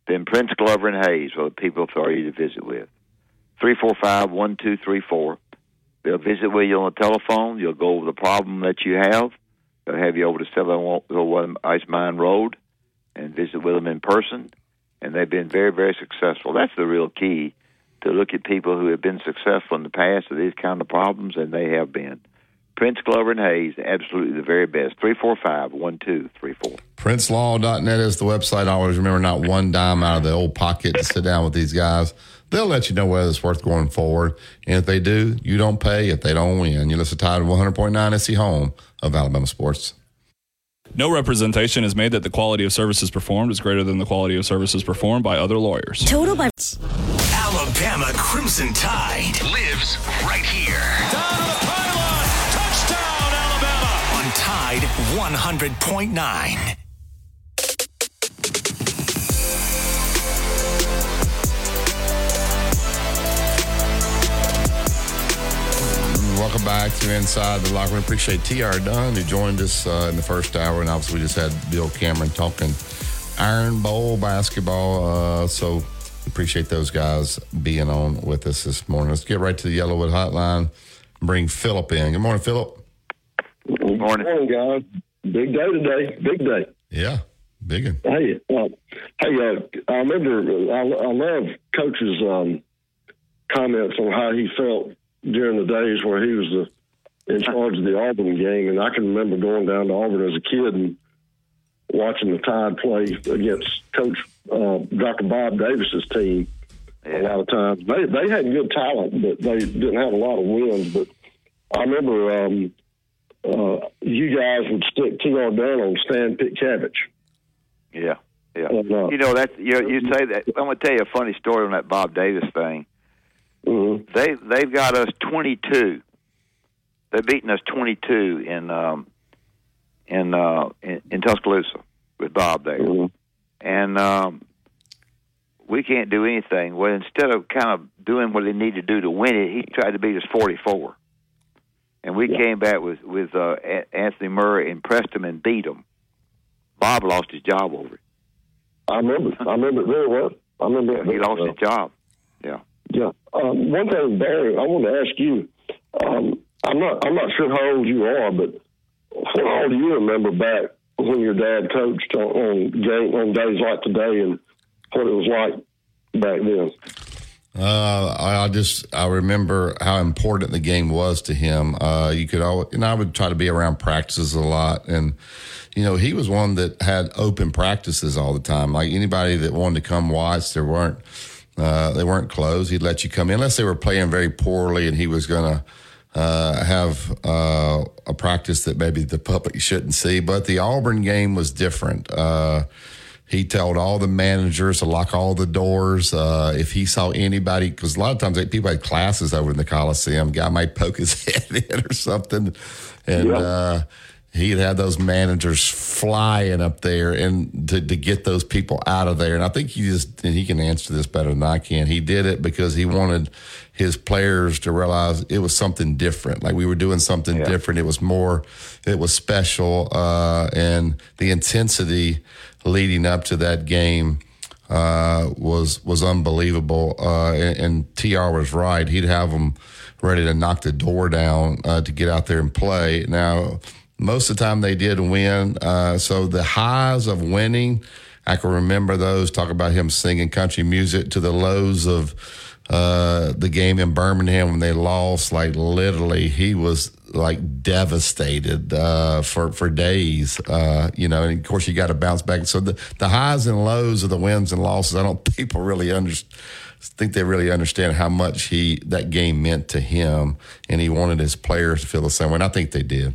Then Prince Glover and Hayes are the people for you to visit with. Three four five one two three four. They'll visit with you on the telephone. You'll go over the problem that you have They'll have you over to 701 Rice Mine Road and visit with them in person. And they've been very, very successful. That's the real key to look at people who have been successful in the past with these kind of problems, and they have been. Prince Glover and Hayes, absolutely the very best. 345 1234. PrinceLaw.net is the website. I always remember not one dime out of the old pocket to sit down with these guys. They'll let you know whether it's worth going forward. And if they do, you don't pay. If they don't win, you listen to Tide 100.9 SC Home of Alabama Sports. No representation is made that the quality of services performed is greater than the quality of services performed by other lawyers. Total by Alabama Crimson Tide lives right here. Down to the pylon. Touchdown, Alabama. On Tide 100.9. Welcome back to Inside the Locker Room. Appreciate T.R. Dunn who joined us uh, in the first hour, and obviously we just had Bill Cameron talking Iron Bowl basketball. Uh, so appreciate those guys being on with us this morning. Let's get right to the YellaWood Hotline. Bring Philip in. Good morning, Philip. Good Morning. Morning, guys. Big day today. Big day. Yeah, big one. Hey, uh, hey, uh, I remember. I, I love Coach's um, comments on how he felt during the days where he was the, in charge of the Auburn game, and I can remember going down to Auburn as a kid and watching the Tide play against Coach uh, Dr. Bob Davis's team. A lot of times they they had good talent, but they didn't have a lot of wins. But I remember um, uh, you guys would stick T.R. down on Stan Pietkiewicz. Yeah, yeah. Uh, you know that you you say that. I'm going to tell you a funny story on that Bob Davis thing. Mm-hmm. They they've got us 22. They've beaten us 22 in um, in, uh, in in Tuscaloosa with Bob there, Mm-hmm. and um, we can't do anything. Well, instead of kind of doing what they need to do to win it, he tried to beat us 44. And we came back with with uh, Anthony Murray and pressed him and beat him. Bob lost his job over it. I remember. I remember it very well. I remember it He lost well. his job. Yeah. Yeah. Um, one thing, Barry, I want to ask you. Um, I'm not. I'm not sure how old you are, but what all do you remember back when your dad coached on, on on days like today, and what it was like back then? Uh, I I just I remember how important the game was to him. Uh, you could always, and I would try to be around practices a lot, and you know he was one that had open practices all the time. Like anybody that wanted to come watch, there weren't uh, they weren't closed. He'd let you come in unless they were playing very poorly, and he was gonna uh, have uh, a practice that maybe the public shouldn't see. But the Auburn game was different. Uh, he told all the managers to lock all the doors. Uh, if he saw anybody, because a lot of times they, people had classes over in the Coliseum, guy might poke his head in or something, and Yeah. He'd have those managers flying up there and to, to get those people out of there. And I think he just and he can answer this better than I can. He did it because he wanted his players to realize it was something different. Like we were doing something different. It was more, it was special, uh, and the intensity leading up to that game uh, was was unbelievable. Uh, and, and T.R. was right; he'd have them ready to knock the door down uh, to get out there and play. Now, most of the time they did win. Uh, so the highs of winning, I can remember those. Talk about him singing country music to the lows of uh, the game in Birmingham when they lost. Like literally, he was like devastated uh, for for days. Uh, you know, and of course you got to bounce back. So the the highs and lows of the wins and losses, I don't people really understand. Think they really understand how much he that game meant to him, and he wanted his players to feel the same way. And I think they did.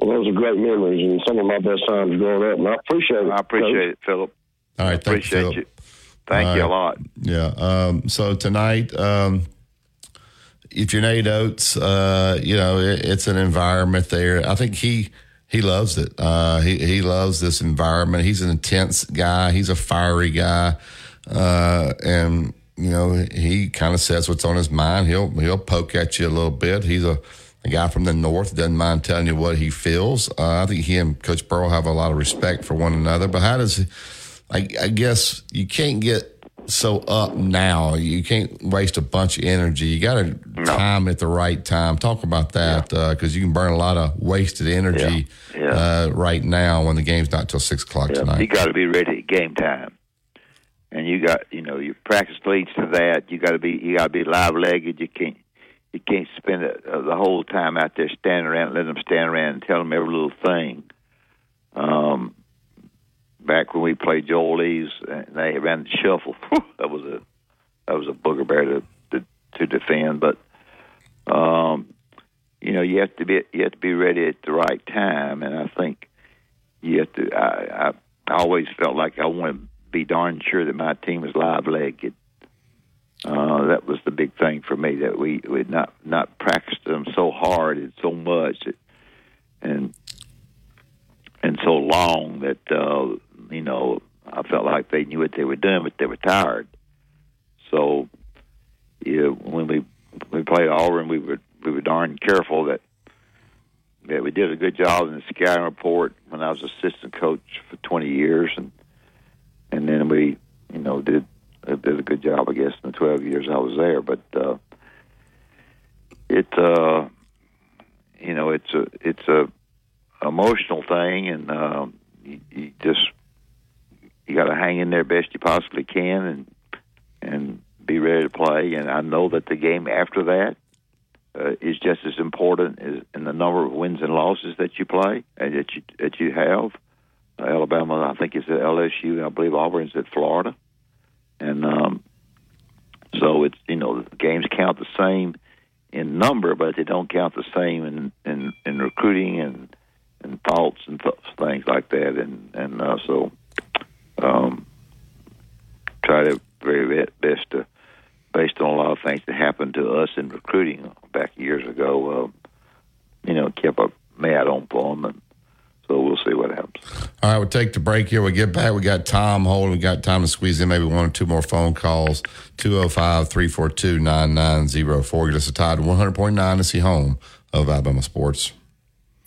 All right. Well, those are great memories and some of my best times growing up, and I appreciate it. I appreciate it, Philip. All right, thank appreciate you. you. Thank All you a lot. Yeah. Um, so tonight, um, if you're Nate Oats, uh, you know it, it's an environment there. I think he he loves it. Uh, he he loves this environment. He's an intense guy. He's a fiery guy, uh, and you know he kind of says what's on his mind. He'll he'll poke at you a little bit. He's a a guy from the north doesn't mind telling you what he feels. Uh, I think he and Coach Burrow have a lot of respect for one another. But how does I, I guess you can't get so up now. You can't waste a bunch of energy. You got to time it at the right time. Talk about that because you can burn a lot of wasted energy Uh, right now when the game's not till six o'clock tonight. You got to be ready at game time, and you got you know your practice leads to that. You got to be you got to be live legged. You can't you can't spend it, uh, the whole time out there standing around, letting them stand around and tell them every little thing. Um, back when we played Joel Eaves', and they ran the shuffle. that was a that was a booger bear to to, to defend, but um, you know you have to be you have to be ready at the right time, and I think you have to. I, I, I always felt like I want to be darn sure that my team was live legged. Uh, that was the big thing for me that we we not not practiced them so hard and so much that, and and so long that uh, you know I felt like they knew what they were doing, but they were tired. So, yeah, when we we played Auburn, we were we were darn careful that that we did a good job in the scouting report when I was assistant coach for 20 years, and and then we, you know, did did a good job, I guess, in the 12 years I was there. But uh, it, uh, you know, it's a it's a emotional thing, and um, you, you just you got to hang in there best you possibly can, and and be ready to play. And I know that the game after that uh, is just as important as in the number of wins and losses that you play and that you that you have. Uh, Alabama, I think, is at LSU, I believe Auburn's at Florida, and um, so it's you know the games count the same in number, but they don't count the same in in, in recruiting and and thoughts and th- things like that, and and uh, so um, try to very best to based on a lot of things that happened to us in recruiting back years ago. Uh, you know, kept a mad on them, and so we'll see what happens. All right, we'll take the break here. We get back. We got Tom holding. We got time to squeeze in maybe one or two more phone calls. 205 342 9904. Get us a Tide 100.9 to see home of Alabama Sports.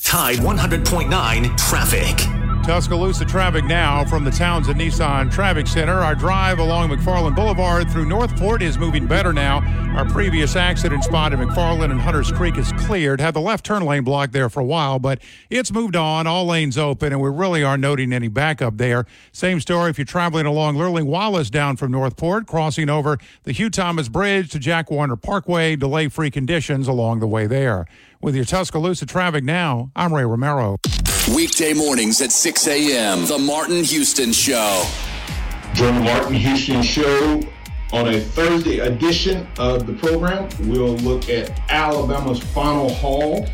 Tide 100.9 traffic. Tuscaloosa traffic now from the Townsend Nissan Traffic Center. Our drive along McFarland Boulevard through Northport is moving better now. Our previous accident spot at McFarland and Hunters Creek is cleared. Had the left turn lane blocked there for a while, but it's moved on. All lanes open, and we really aren't noting any backup there. Same story if you're traveling along Lurleen Wallace down from Northport, crossing over the Hugh Thomas Bridge to Jack Warner Parkway. Delay free conditions along the way there. With your Tuscaloosa traffic now, I'm Ray Romero. Weekday mornings at 6 a.m. The Martin Houston Show. Join the Martin Houston Show on a Thursday edition of the program. We'll look at Alabama's final haul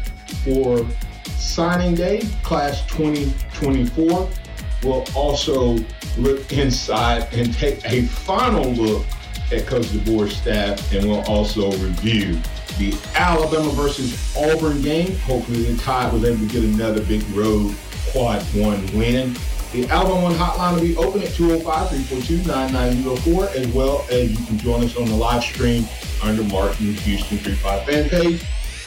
for signing day, class 2024. We'll also look inside and take a final look at Coach DeBoer's staff, and we'll also review the Alabama versus Auburn game. Hopefully, the Tide was able to get another big road quad one win. The Alabama One hotline will be open at 205 342 9904, as well as you can join us on the live stream under Martin Houston 35 fan page.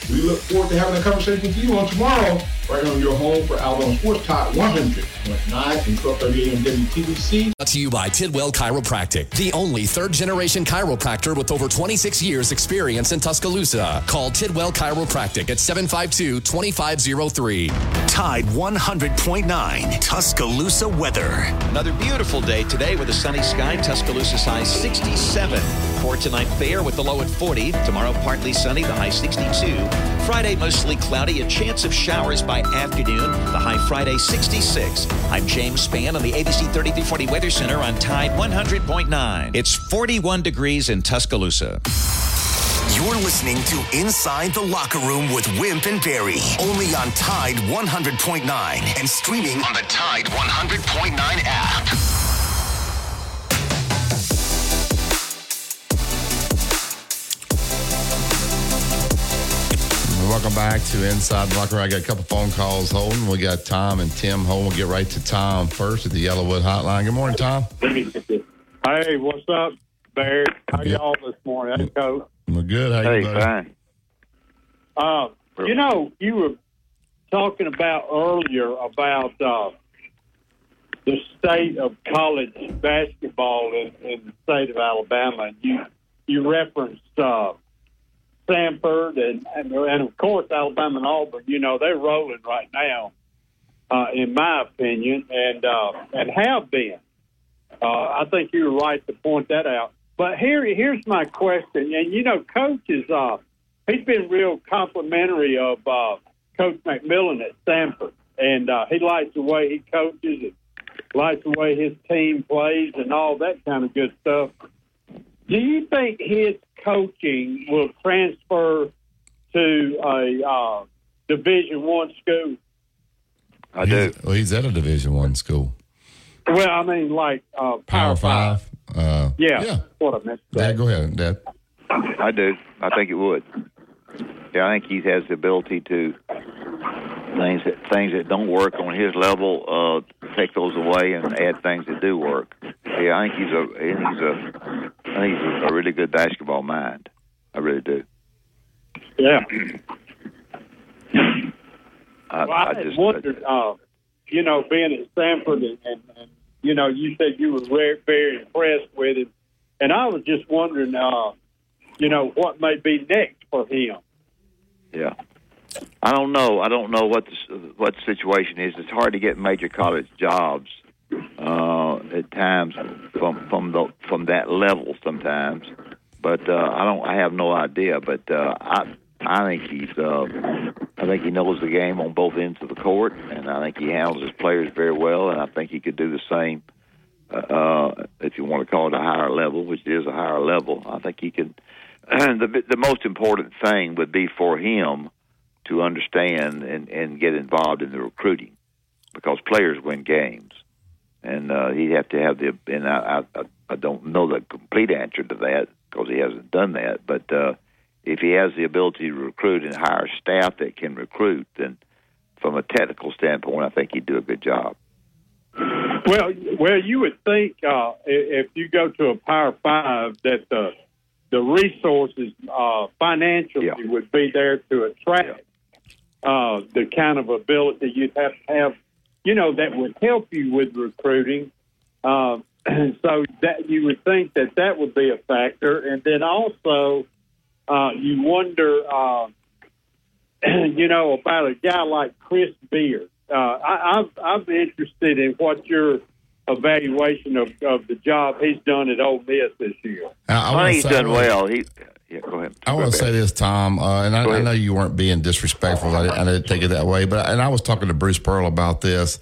We look forward to having a conversation with you on tomorrow, right on your home for Alabama Sports Talk 100.9 and 1230 AM WTBC. Brought to you by Tidwell Chiropractic, the only third generation chiropractor with over 26 years experience in Tuscaloosa. Call Tidwell Chiropractic at 752 2503. Tide 100.9 Tuscaloosa weather. Another beautiful day today with a sunny sky. Tuscaloosa's high 67. For tonight, fair with the low at 40. Tomorrow, partly sunny, the high 62. Friday, mostly cloudy, a chance of showers by afternoon. The high Friday 66. I'm James Spann on the ABC 3340 Weather Center on Tide 100.9. It's 41 degrees in Tuscaloosa. You're listening to Inside the Locker Room with Wimp and Barry, only on Tide 100.9 and streaming on the Tide 100.9 app. Welcome back to Inside the Locker Room. I got a couple phone calls holding. We got Tom and Tim holding. We'll get right to Tom first at the YellaWood Hotline. Good morning, Tom. Hey, what's up, Barry? How y'all this morning? Hey, Coach. We're good. How Hey, you, buddy? fine. Uh, you know, you were talking about earlier about uh, the state of college basketball in, in the state of Alabama. And you you referenced uh, Samford and, and and of course Alabama and Auburn. You know they're rolling right now, uh, in my opinion, and uh, and have been. Uh, I think you're right to point that out. But here here's my question, and you know, Coach is uh, he's been real complimentary of uh, Coach McMillan at Samford, and uh, he likes the way he coaches and likes the way his team plays and all that kind of good stuff. Do you think his coaching will transfer to a uh, Division One school? I do. Well, he's at a Division One school. Well, I mean, like uh, Power Five. Uh, Yeah, Yeah. what I meant. to Dad, go ahead, Dad. I do. I think it would. Yeah, I think he has the ability to things that things that don't work on his level, uh, take those away and add things that do work. Yeah, I think he's a he's a I think he's a really good basketball mind. I really do. Yeah. I, Well, I, I just wondered, uh, you know, being at Samford, and, and, and you know, you said you were very, very impressed with him, and I was just wondering, uh, you know, what may be next for him. yeah. I don't know. I don't know what the, what the situation is. It's hard to get major college jobs uh, at times from from the from that level sometimes. But uh, I don't. I have no idea. But uh, I I think he's. Uh, I think he knows the game on both ends of the court, and I think he handles his players very well. And I think he could do the same. Uh, if you want to call it a higher level, which is a higher level, I think he. And the the most important thing would be for him to understand and, and get involved in the recruiting because players win games. And uh, he'd have to have the, and I, I, I don't know the complete answer to that because he hasn't done that. But uh, if he has the ability to recruit and hire staff that can recruit, then from a technical standpoint, I think he'd do a good job. Well, well, you would think uh, if you go to a Power Five that the the resources uh, financially yeah. would be there to attract uh, the kind of ability you'd have to have, you know, that would help you with recruiting. Uh, so that you would think that that would be a factor, and then also uh, you wonder, uh, you know, about a guy like Chris Beard. Uh, I, I'm I'm interested in what your evaluation of, of the job he's done at Ole Miss this year. I, I think he's done well. He yeah, go ahead. I want to say this, Tom, uh, and I, I, know you weren't being disrespectful. I, I, didn't take it that way, but and I was talking to Bruce Pearl about this.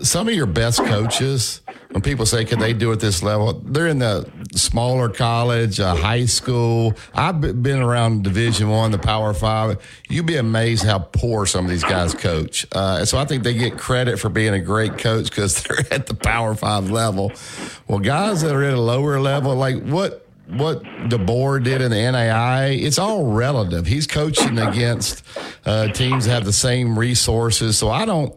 Some of your best coaches, when people say, "Can they do it this level?" They're in the smaller college, uh, high school. I've been around Division One, the Power Five. You'd be amazed how poor some of these guys coach. Uh, and so I think they get credit for being a great coach because they're at the Power Five level. Well, guys that are at a lower level, like what what DeBoer did in the NAI, it's all relative. He's coaching against uh, teams that have the same resources, so I don't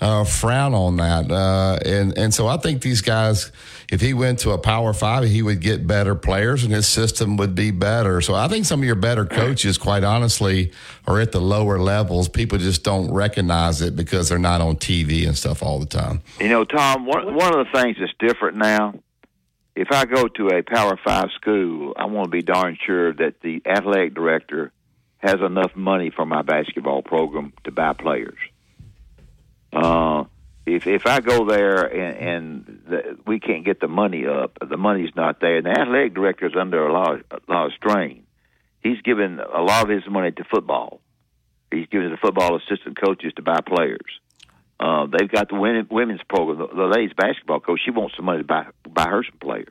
uh, frown on that. Uh, and and so I think these guys, if he went to a Power Five, he would get better players, and his system would be better. So I think some of your better coaches, quite honestly, are at the lower levels. People just don't recognize it because they're not on TV and stuff all the time. You know, Tom, one one of the things that's different now if I go to a Power Five school, I want to be darn sure that the athletic director has enough money for my basketball program to buy players. Uh, if if I go there and, and the, we can't get the money up, the money's not there, and the athletic director is under a lot, of, a lot of strain. He's given a lot of his money to football. He's given the football assistant coaches to buy players. Uh, they've got the women, women's program. The, the ladies basketball coach, she wants some money to buy buy her some players.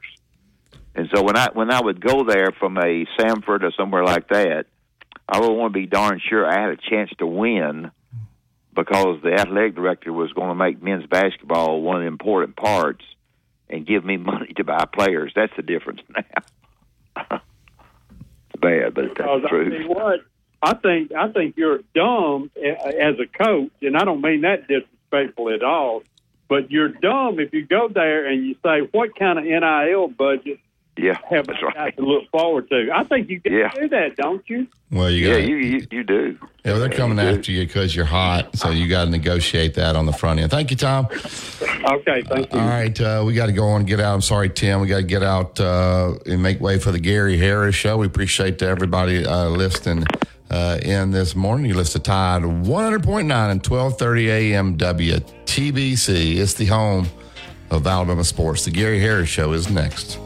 And so when I when I would go there from a Samford or somewhere like that, I would want to be darn sure I had a chance to win because the athletic director was going to make men's basketball one of the important parts and give me money to buy players. That's the difference now. it's bad, but that's the truth. what? I think I think you're dumb as a coach, and I don't mean that disrespectful at all. But you're dumb if you go there and you say, "What kind of NIL budget yeah, have that's right. to look forward to. I think you can yeah. do that, don't you? Well, you yeah, got you, you, you do. Yeah, well, they're coming you after do. you because you're hot, so you got to negotiate that on the front end. Thank you, Tom. Okay, thank you. All right, uh, we got to go on and get out. I'm sorry, Tim. We got to get out uh, and make way for the Gary Harris show. We appreciate everybody uh, listening. Uh, in this morning, you listen to Tide 100.9 and 12:30 a.m. WTBC. It's the home of Alabama sports. The Gary Harris Show is next.